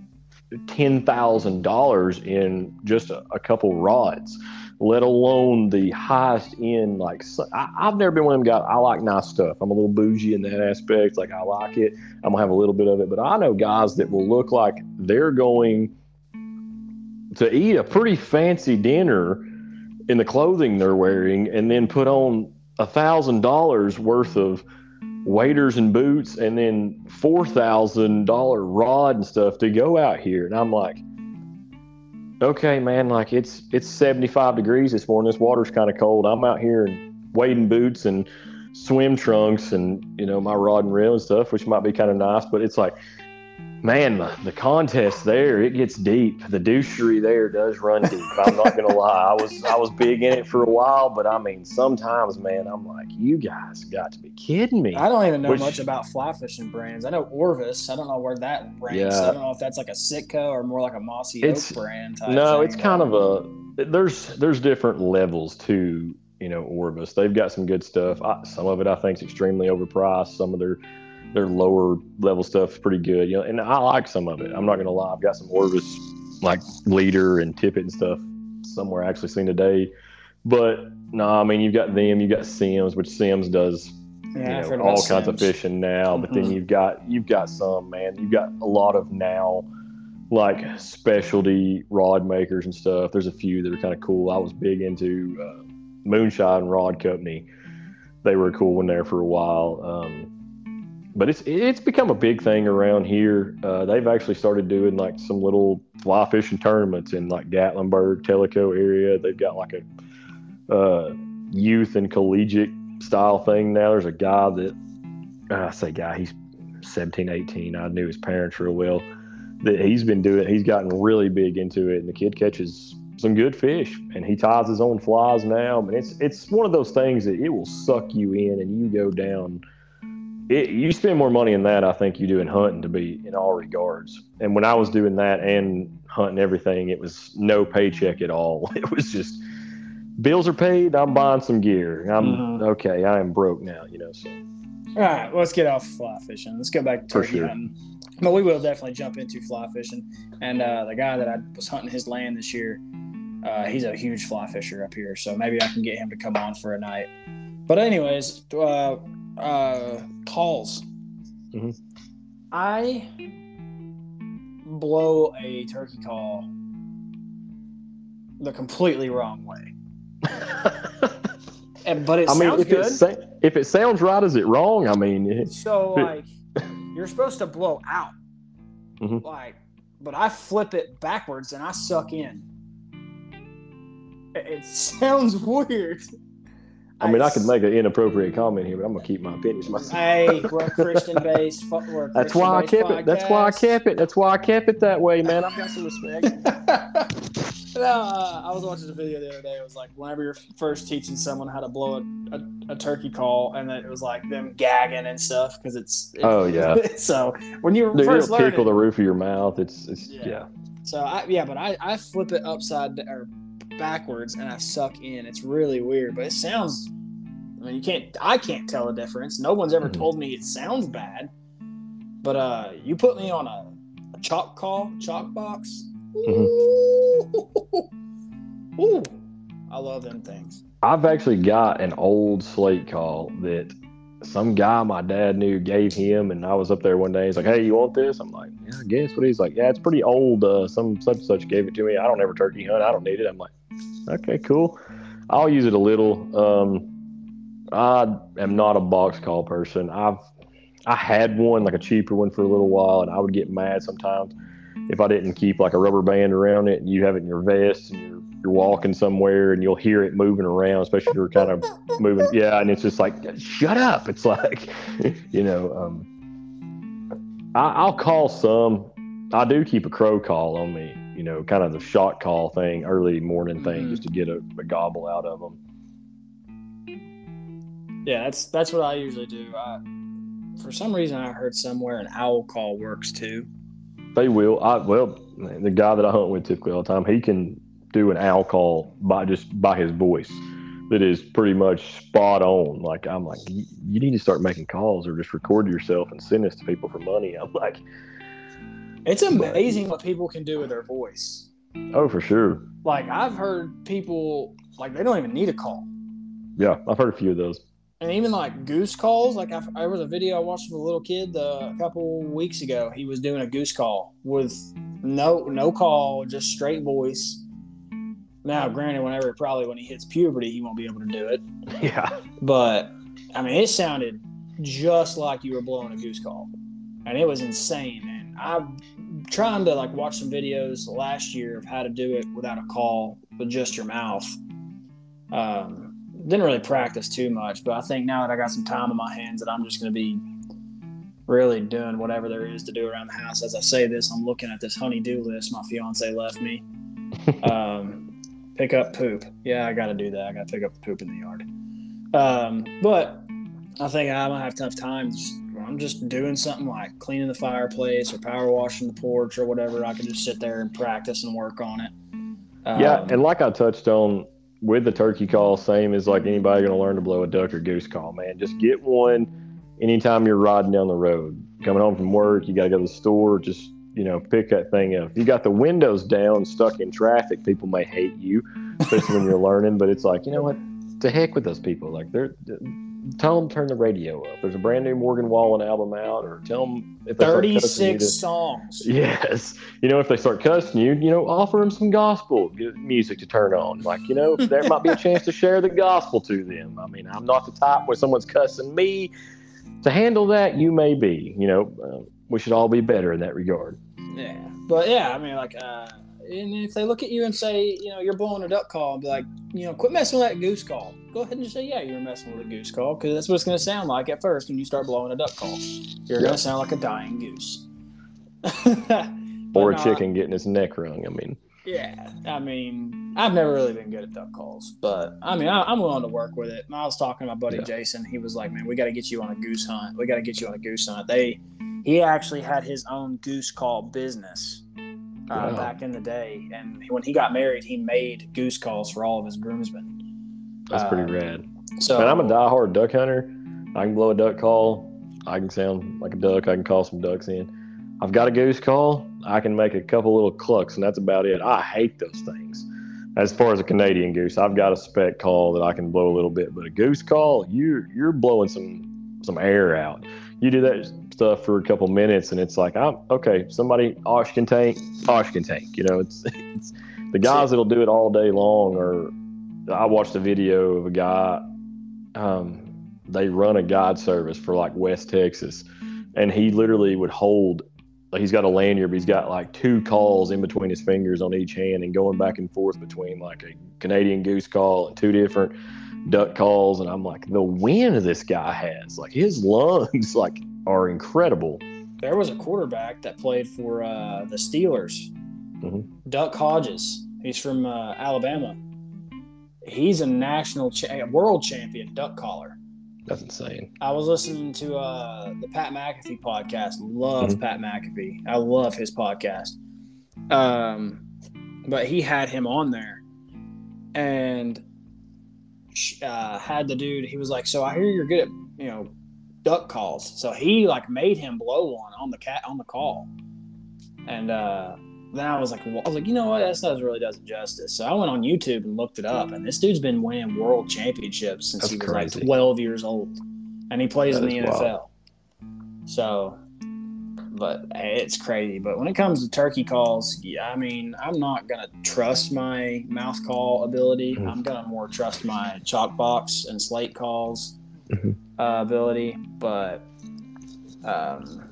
ten thousand dollars in just a, a couple rods, let alone the highest end. Like I, I've never been one of them guys. I like nice stuff. I'm a little bougie in that aspect. Like I like it. I'm gonna have a little bit of it. But I know guys that will look like they're going to eat a pretty fancy dinner in the clothing they're wearing, and then put on a thousand dollars worth of waders and boots and then four thousand dollar rod and stuff to go out here. And i'm like okay man like it's it's 75 degrees this morning. This water's kind of cold. I'm out here in wading boots and swim trunks and you know my rod and reel and stuff which might be kind of nice but it's like man the, the contest there it gets deep the douchery there does run deep i'm not gonna lie i was i was big in it for a while but i mean sometimes man i'm like you guys got to be kidding me I don't even know Which- much about fly fishing brands. I know Orvis. I don't know where that ranks. Yeah. I don't know if that's like a Sitka or more like a Mossy It's- Oak brand type. No, thing. it's kind of a there's there's different levels to you know Orvis. They've got some good stuff. I, some of it I think is extremely overpriced. Some of their their lower level stuff is pretty good. You know, and I like some of it. I'm not gonna lie. I've got some Orvis like leader and tippet and stuff somewhere I actually seen today. But no, I mean you've got them. you've got Simms, which Simms does yeah, you know, all kinds of fishing now. But then Mhm. you've got you've got some man. You've got a lot of now like specialty rod makers and stuff. There's a few that are kind of cool. I was big into uh, Moonshine Rod Company. They were a cool one there for a while. Um, but it's it's become a big thing around here. Uh, they've actually started doing like some little fly fishing tournaments in like Gatlinburg, Tellico area. They've got like a uh, youth and collegiate style thing now. There's a guy that I say guy, he's 17, 18. I knew his parents real well. That he's been doing. He's gotten really big into it, and the kid catches some good fish, and he ties his own flies now. And it's it's one of those things that it will suck you in, and you go down. It, you spend more money in that, I think, you do in hunting to be in all regards. And when I was doing that and hunting everything, it was no paycheck at all. It was just bills are paid. I'm buying some gear. I'm Mhm. okay. I am broke now, you know. So All right, let's get off fly fishing. Let's go back to turkey sure. hunting. But we will definitely jump into fly fishing. And uh, the guy that I was hunting his land this year, uh, he's a huge fly fisher up here. So maybe I can get him to come on for a night. But anyways, uh, uh, calls. Mhm. I blow a turkey call the completely wrong way. And, but it I mean, sounds if good. it sa- if it sounds right, is it wrong? I mean, it- So like you're supposed to blow out. Mhm. Like but I flip it backwards and I suck in. It sounds weird. I mean, I could make an inappropriate comment here, but I'm gonna keep my opinions myself. Hey, we're Christian based. We're That's why I kept it. That's why I podcast. kept it. That's why I kept it that way, man. I've got some respect. no, uh, I was watching a video the other day. It was like whenever you're first teaching someone how to blow a, a, a turkey call, and then it was like them gagging and stuff because it's, it's. Oh, yeah. so when you're Dude, first it'll learning, tickle the roof of your mouth. It's, it's Yeah. yeah. So I yeah, but I, I flip it upside or backwards and I suck in. It's really weird, but it sounds. I mean, you can't. I can't tell the difference. No one's ever Mhm. told me it sounds bad. But uh, you put me on a, a chalk call, chalk box. Ooh. Ooh, I love them things. I've actually got an old slate call that some guy my dad knew gave him, and I was up there one day. He's like, "Hey, you want this?" I'm like, "Yeah, I guess." What he's like, "Yeah, it's pretty old. Uh, some such and such gave it to me. I don't ever turkey hunt. I don't need it." I'm like, "Okay, cool. I'll use it a little." Um, I am not a box call person. I've I had one like a cheaper one for a little while, and I would get mad sometimes if I didn't keep like a rubber band around it, and you have it in your vest, and you're you're walking somewhere, and you'll hear it moving around, especially if you're kind of moving. Yeah, and it's just like, shut up. It's like, you know, um, I, I'll call some. I do keep a crow call on me, you know, kind of the shock call thing, early morning thing, Mhm. just to get a, a gobble out of them. Yeah, that's that's what I usually do. I, for some reason, I heard somewhere an owl call works too. They will. I well, the guy that I hunt with typically all the time, he can do an owl call by just by his voice. That is pretty much spot on. Like I'm like, you need to start making calls or just record yourself and send this to people for money. I'm like, It's amazing what people can do with their voice. oh, for sure. Like I've heard people like they don't even need a call, Yeah, I've heard a few of those. and even like goose calls. Like I, there was a video I watched of a little kid uh, a couple weeks ago. He was doing a goose call with no no call, just straight voice. Now, granted, whenever probably when he hits puberty, he won't be able to do it. Yeah. But I mean, it sounded just like you were blowing a goose call, and it was insane. And I'm trying to like watch some videos last year of how to do it without a call with just your mouth. Um, didn't really practice too much, but I think now that I got some time on my hands, that I'm just going to be really doing whatever there is to do around the house. As I say this, I'm looking at this honey-do list my fiance left me. um, pick up poop. Yeah, I got to do that. I got to pick up the poop in the yard. Um, but I think I'm gonna have tough times. I'm just doing something like cleaning the fireplace or power washing the porch or whatever. I can just sit there and practice and work on it. Um, Yeah, and like I touched on with the turkey call, same as like anybody going to learn to blow a duck or goose call, man. Just get one anytime you're riding down the road, coming home from work, you got to go to the store, just you know, pick that thing up. If you got the windows down, stuck in traffic, people may hate you, especially when you're learning. But it's like, you know what? To heck with those people. Like they're. Tell them turn the radio up. There's a brand new Morgan Wallen album out, or tell them if they start cussing you 36 to- songs. Yes. You know, if they start cussing you, you know, offer them some gospel music to turn on. Like, you know, there might be a chance to share the gospel to them. I mean, I'm not the type where someone's cussing me. To handle that, you may be. You know, uh, we should all be better in that regard. Yeah, but yeah, I mean, like, uh, and if they look at you and say, you know, you're blowing a duck call, and be like, you know, quit messing with that goose call. Go ahead and just say, yeah, you're messing with a goose call, because that's what it's going to sound like at first when you start blowing a duck call. You're Yeah. going to sound like a dying goose. or a chicken getting his neck wrung. I mean, Yeah, I mean, I've never really been good at duck calls, but I mean, I, I'm willing to work with it. I was talking to my buddy Yeah. Jason. He was like, "Man, we got to get you on a goose hunt. We got to get you on a goose hunt." They, he actually had his own goose call business uh, Wow. back in the day, and when he got married, he made goose calls for all of his groomsmen. that's Uh, pretty rad. So Man, I'm a diehard duck hunter. I can blow a duck call. I can sound like a duck. I can call some ducks in. I've got a goose call. I can make a couple little clucks, and that's about it. I hate those things. As far as a Canadian goose, I've got a speck call that I can blow a little bit, but a goose call, you you're blowing some some air out. You do that stuff for a couple minutes, and it's like, I'm okay. Somebody Osh can tank, Osh can tank. You know, it's it's the guys that'll do it all day long. Or I watched a video of a guy um, they run a guide service for like West Texas, and he literally would hold. Like he's got a lanyard, but he's got like two calls in between his fingers on each hand, and going back and forth between like a Canadian goose call and two different duck calls. And I'm like, the wind this guy has, like his lungs, like are incredible. there was a quarterback that played for uh, the Steelers, Mhm. Duck Hodges. He's from uh, Alabama. He's a national cha- world champion duck caller. That's insane. I was listening to uh, the Pat McAfee podcast. Love Mhm. Pat McAfee. I love his podcast. Um, but he had him on there, and uh, had the dude. He was like, "So I hear you're good at you know duck calls." So he like made him blow one on the cat on the call, and uh, then I was like, well, I was like, you know what? That doesn't really does it justice. So I went on YouTube and looked it up, and this dude's been winning world championships since That's he was crazy. like 12 years old, and he plays That in the is wild. NFL. So, but it's crazy. But when it comes to turkey calls, yeah, I mean, I'm not gonna trust my mouth call ability. Mhm. I'm gonna more trust my chalk box and slate calls Mhm. uh, ability. But um,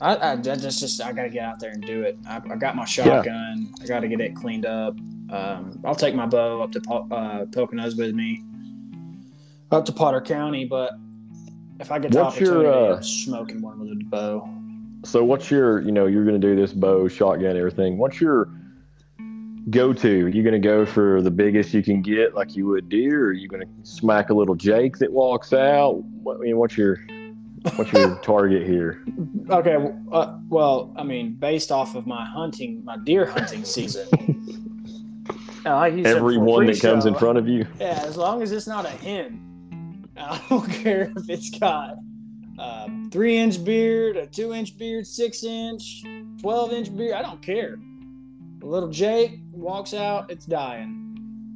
I, I, just, just I gotta get out there and do it. I, I got my shotgun. I gotta get it cleaned up. Um, I'll take my bow up to uh, Poconos with me, up to Potter County. But if I get the What's your, opportunity, uh, I'm smoking one with a bow. So what's your, you know, you're going to do this bow, shotgun, everything. What's your go-to? Are you going to go for the biggest you can get, like you would deer, or are you going to smack a little Jake that walks out? What, I mean, what's your what's your target here? Okay, uh, well, I mean, based off of my hunting, my deer hunting season. uh, like you Every one that comes in front of you. Yeah, as long as it's not a hen, I don't care if it's got a three inch beard, a two inch beard, six inch, 12 inch beard. I don't care. A little Jake walks out, it's dying.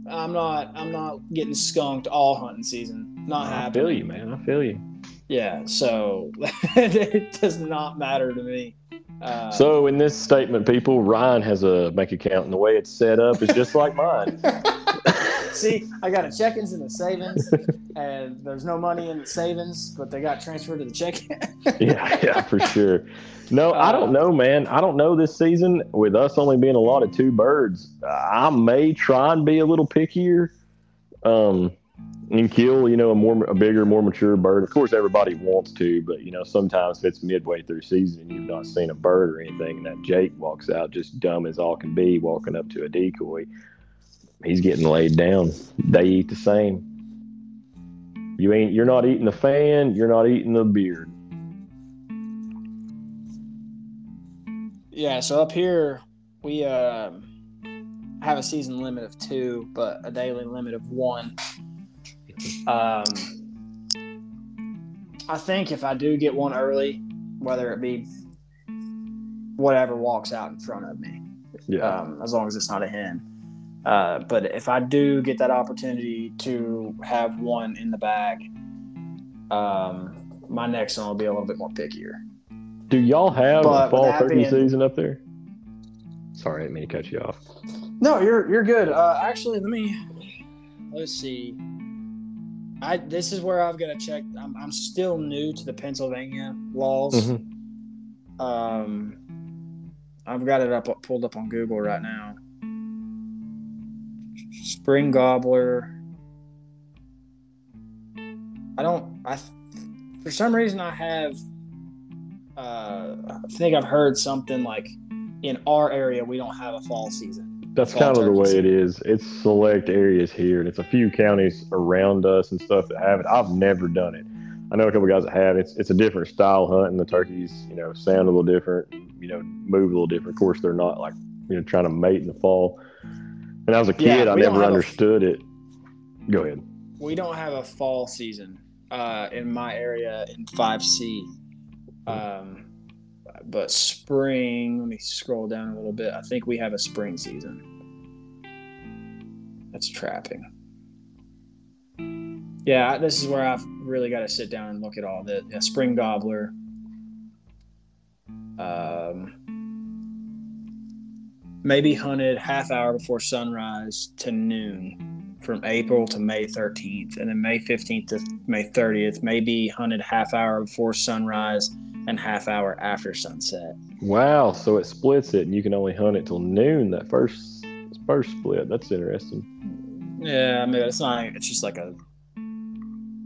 I'm not. I'm not getting skunked all hunting season. Not happy. I feel you, man. I feel you. Yeah. So it does not matter to me. Uh, So in this statement, people, Ryan has a bank account, and the way it's set up is just like mine. See, I got a check-ins and a savings, and there's no money in the savings, but they got transferred to the checking. yeah, yeah, for sure. No, I don't know, man. I don't know this season with us only being allotted two birds. I may try and be a little pickier, um, and kill you know a more a bigger, more mature bird. Of course, everybody wants to, but you know sometimes if it's midway through season and you've not seen a bird or anything, and that Jake walks out just dumb as all can be, walking up to a decoy, he's getting laid down. They eat the same. You ain't. You're not eating the fan. You're not eating the beard. yeah. So up here, we uh, have a season limit of two, but a daily limit of one. Um, I think if I do get one early, whether it be whatever walks out in front of me, Yeah. um, as long as it's not a hen. Uh, but if I do get that opportunity to have one in the bag, um, my next one will be a little bit more pickier. Do y'all have But a fall turkey being- season up there? Sorry, I didn't mean to cut you off. No, you're you're good. Uh, actually, let me let's see. I this is where I've got to check. I'm I'm still new to the Pennsylvania laws. Mhm. Um, I've got it up pulled up on Google right now. Spring gobbler. I don't. I for some reason I have. Uh, I think I've heard something like in our area we don't have a fall season. That's kind of the way it is. It's select areas here, and it's a few counties around us and stuff that have it. I've never done it. I know a couple guys that have. It's it's a different style hunt, and the turkeys, you know, sound a little different. You know, move a little different. Of course, they're not like you know trying to mate in the fall. And as a kid, yeah, I never understood it. Go ahead. We don't have a fall season uh, in my area in five C. Um, but spring, let me scroll down a little bit. I think we have a spring season. That's trapping. Yeah, this is where I've really got to sit down and look at all the yeah, spring gobbler. Um, maybe hunted half hour before sunrise to noon from April to May 13th, and then May 15th to May 30th. Maybe hunted half hour before sunrise and half hour after sunset. Wow! So it splits it, and you can only hunt it till noon. That first first split. That's interesting. Yeah, I mean it's not. It's just like a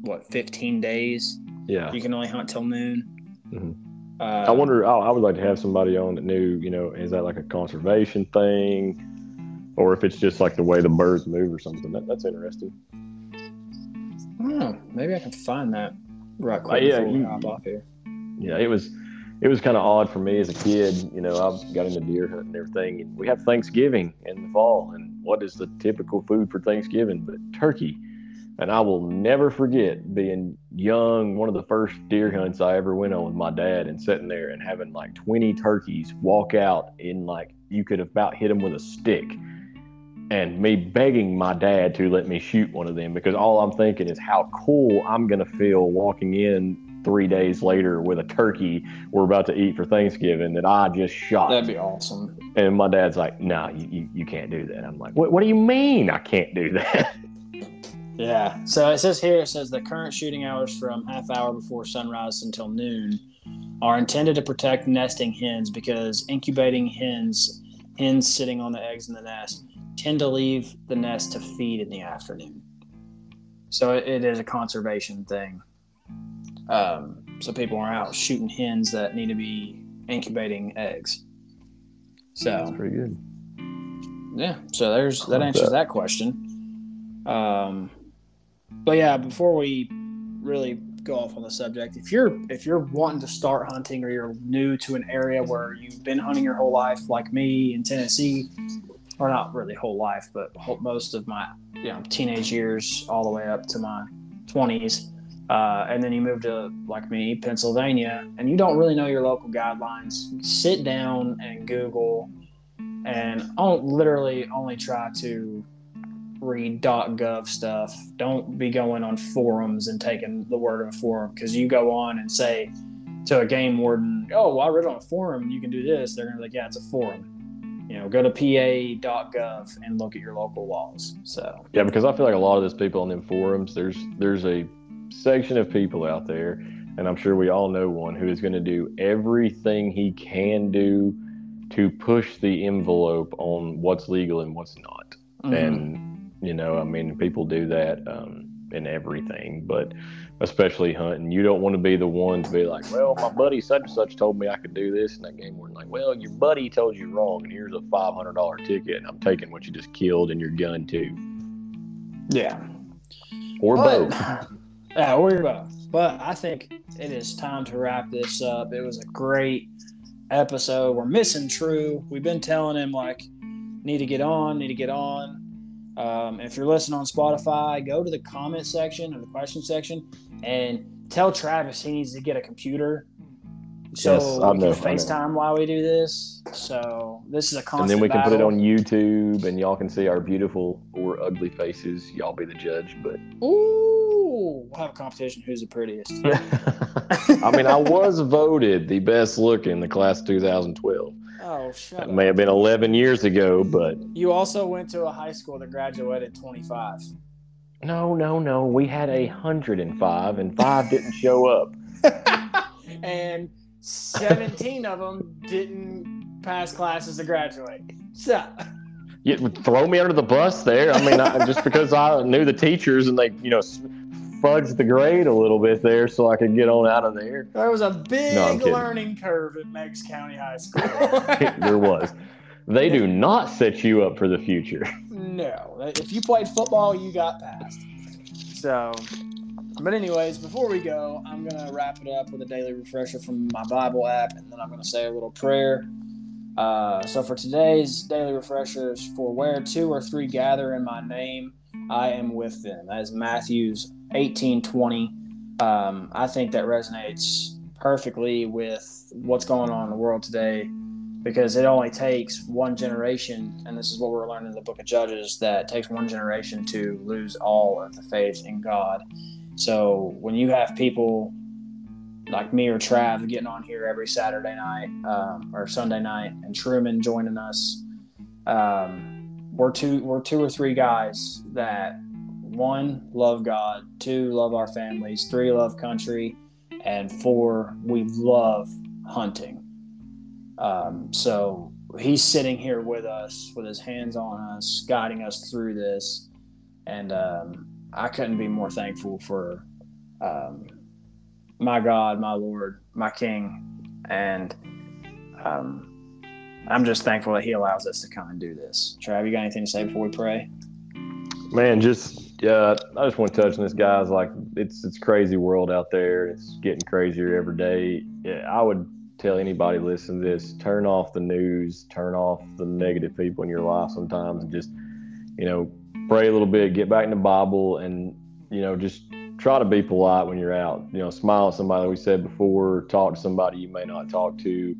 what 15 days. Yeah. You can only hunt till noon. Mm-hmm. Uh, I wonder. Oh, I would like to have somebody on that knew. You know, is that like a conservation thing, or if it's just like the way the birds move or something? That, that's interesting. I don't know. Maybe I can find that right quick uh, yeah, before we hop off here yeah, it was it was kind of odd for me as a kid. You know, I got into deer hunting and everything. And we have Thanksgiving in the fall, and what is the typical food for Thanksgiving but turkey? And I will never forget being young. One of the first deer hunts I ever went on with my dad, and sitting there and having like 20 turkeys walk out in like you could about hit them with a stick and me begging my dad to let me shoot one of them because all I'm thinking is how cool I'm going to feel walking in three days later with a turkey we're about to eat for Thanksgiving that I just shot. That'd be awesome. And my dad's like, no, nah, you, you, you, can't do that. I'm like, what, what do you mean I can't do that? Yeah. So it says here, it says the current shooting hours from half hour before sunrise until noon are intended to protect nesting hens because incubating hens, hens sitting on the eggs in the nest, tend to leave the nest to feed in the afternoon. So it, it is a conservation thing. Um, so people are out shooting hens that need to be incubating eggs. So That's pretty good. Yeah. So there's that answers that. that question. Um, but yeah, before we really go off on the subject, if you're if you're wanting to start hunting or you're new to an area where you've been hunting your whole life, like me in Tennessee, or not really whole life, but most of my you know teenage years all the way up to my 20s uh, and then you move to like me pennsylvania and you don't really know your local guidelines sit down and google and literally only try to read gov stuff don't be going on forums and taking the word of a forum because you go on and say to a game warden oh well i read on a forum you can do this they're gonna be like yeah it's a forum you know go to pa.gov and look at your local laws so yeah because i feel like a lot of those people on them forums there's there's a section of people out there, and I'm sure we all know one who is going to do everything he can do to push the envelope on what's legal and what's not. Mm-hmm. And you know, I mean, people do that um, in everything, but especially hunting. You don't want to be the one to be like, "Well, my buddy such and such told me I could do this," and that game warden like, "Well, your buddy told you wrong, and here's a five hundred dollar ticket, and I'm taking what you just killed and your gun too." Yeah, or but, both. Yeah, we're both. But I think it is time to wrap this up. It was a great episode. We're missing True. We've been telling him like, need to get on, need to get on. Um, if you're listening on Spotify, go to the comment section or the question section and tell Travis he needs to get a computer so yes, we can FaceTime while we do this. So this is a constant. And then we can battle. put it on YouTube, and y'all can see our beautiful or ugly faces. Y'all be the judge. But ooh, we'll have a competition. Who's the prettiest? I mean, I was voted the best looking the class 2012. Oh, shut That up. may have been 11 years ago, but you also went to a high school that graduated 25. No, no, no. We had a hundred and five, and five didn't show up. and 17 of them didn't pass classes to graduate. So. You throw me under the bus there. I mean, I, just because I knew the teachers and they, you know, fudged the grade a little bit there so I could get on out of there. There was a big no, learning curve at Meigs County High School. there was. They do not set you up for the future. No. If you played football, you got passed. So, but anyways, before we go, I'm gonna wrap it up with a daily refresher from my Bible app, and then I'm gonna say a little prayer. Uh, so for today's daily refreshers, for where two or three gather in my name, I am with them. That is Matthew's 18:20. Um, I think that resonates perfectly with what's going on in the world today because it only takes one generation, and this is what we're learning in the book of Judges, that takes one generation to lose all of the faith in God. So when you have people like me or Trav getting on here every Saturday night um, or Sunday night, and Truman joining us, um, we're two we're two or three guys that one love God, two love our families, three love country, and four we love hunting. Um, so he's sitting here with us, with his hands on us, guiding us through this, and um, I couldn't be more thankful for um, my God, my Lord, my King, and um, I'm just thankful that He allows us to come and do this. Trav, you got anything to say before we pray? Man, just yeah, I just want to touch on this, guys. Like it's it's crazy world out there. It's getting crazier every day. Yeah, I would tell anybody listening to this turn off the news turn off the negative people in your life sometimes and just you know pray a little bit get back in the bible and you know just try to be polite when you're out you know smile at somebody like we said before talk to somebody you may not talk to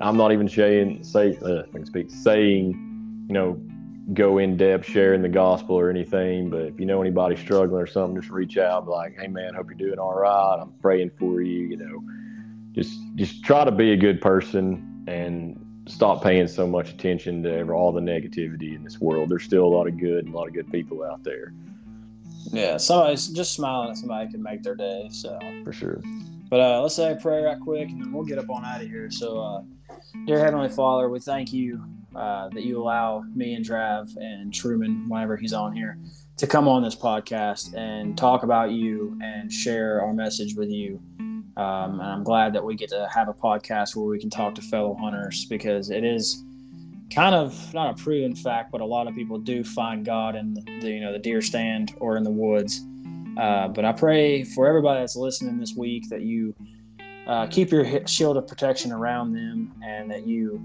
i'm not even saying say uh, I can speak saying you know go in depth sharing the gospel or anything but if you know anybody struggling or something just reach out be like hey man hope you're doing all right i'm praying for you you know just just try to be a good person and stop paying so much attention to all the negativity in this world. There's still a lot of good and a lot of good people out there. Yeah, somebody's just smiling at somebody can make their day. So for sure. But uh, let's say a prayer right quick, and then we'll get up on out of here. So, uh, dear Heavenly Father, we thank you uh, that you allow me and Trav and Truman, whenever he's on here, to come on this podcast and talk about you and share our message with you. Um, and I'm glad that we get to have a podcast where we can talk to fellow hunters because it is kind of not a proven fact, but a lot of people do find God in the you know the deer stand or in the woods. Uh, but I pray for everybody that's listening this week that you uh, keep your shield of protection around them and that you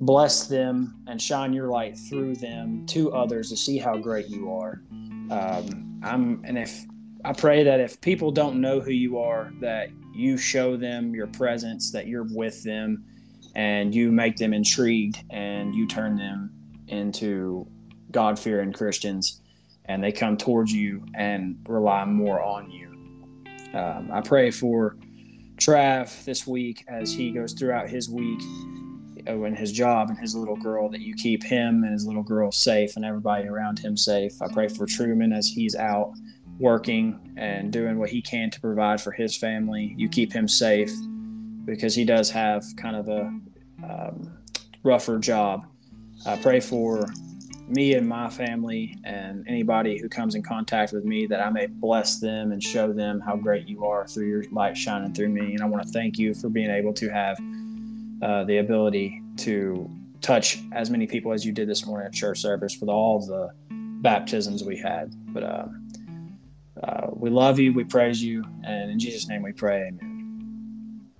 bless them and shine your light through them to others to see how great you are. Um, I'm and if I pray that if people don't know who you are, that you show them your presence, that you're with them, and you make them intrigued and you turn them into God fearing Christians and they come towards you and rely more on you. Um, I pray for Trav this week as he goes throughout his week and uh, his job and his little girl that you keep him and his little girl safe and everybody around him safe. I pray for Truman as he's out working and doing what he can to provide for his family. You keep him safe because he does have kind of a um, rougher job. I pray for me and my family and anybody who comes in contact with me that I may bless them and show them how great you are through your light shining through me. And I want to thank you for being able to have uh, the ability to touch as many people as you did this morning at church service with all the baptisms we had. But uh, uh, we love you, we praise you, and in Jesus' name we pray. Amen.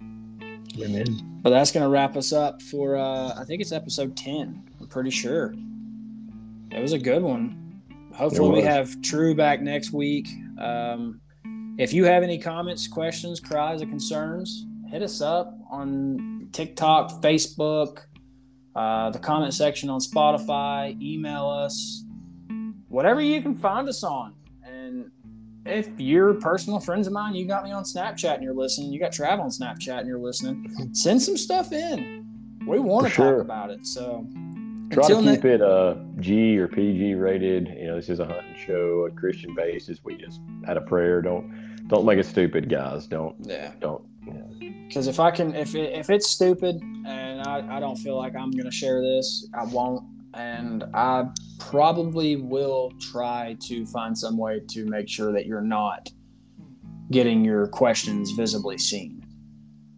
Amen. But that's going to wrap us up for, uh, I think it's episode 10. I'm pretty sure. It was a good one. Hopefully, we have True back next week. Um, if you have any comments, questions, cries, or concerns, hit us up on TikTok, Facebook, uh, the comment section on Spotify, email us, whatever you can find us on And if you're personal friends of mine, you got me on Snapchat and you're listening, you got Trav on Snapchat and you're listening, send some stuff in. We want to sure. talk about it. So try to keep ne- it uh, G or PG rated. You know, this is a hunting show, a Christian basis. We just had a prayer. Don't don't make it stupid, guys. Don't yeah. Don't. Because yeah. if I can, if it, if it's stupid and I, I don't feel like I'm going to share this. I won't. And I probably will try to find some way to make sure that you're not getting your questions visibly seen.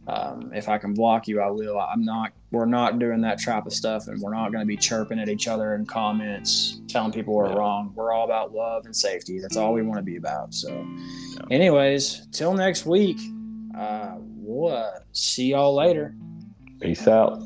Um, if I can block you, I will. I'm not. We're not doing that type of stuff, and we're not going to be chirping at each other in comments, telling people we're yeah. wrong. We're all about love and safety. That's all we want to be about. So, yeah. anyways, till next week. Uh, we'll uh, see y'all later. Peace out.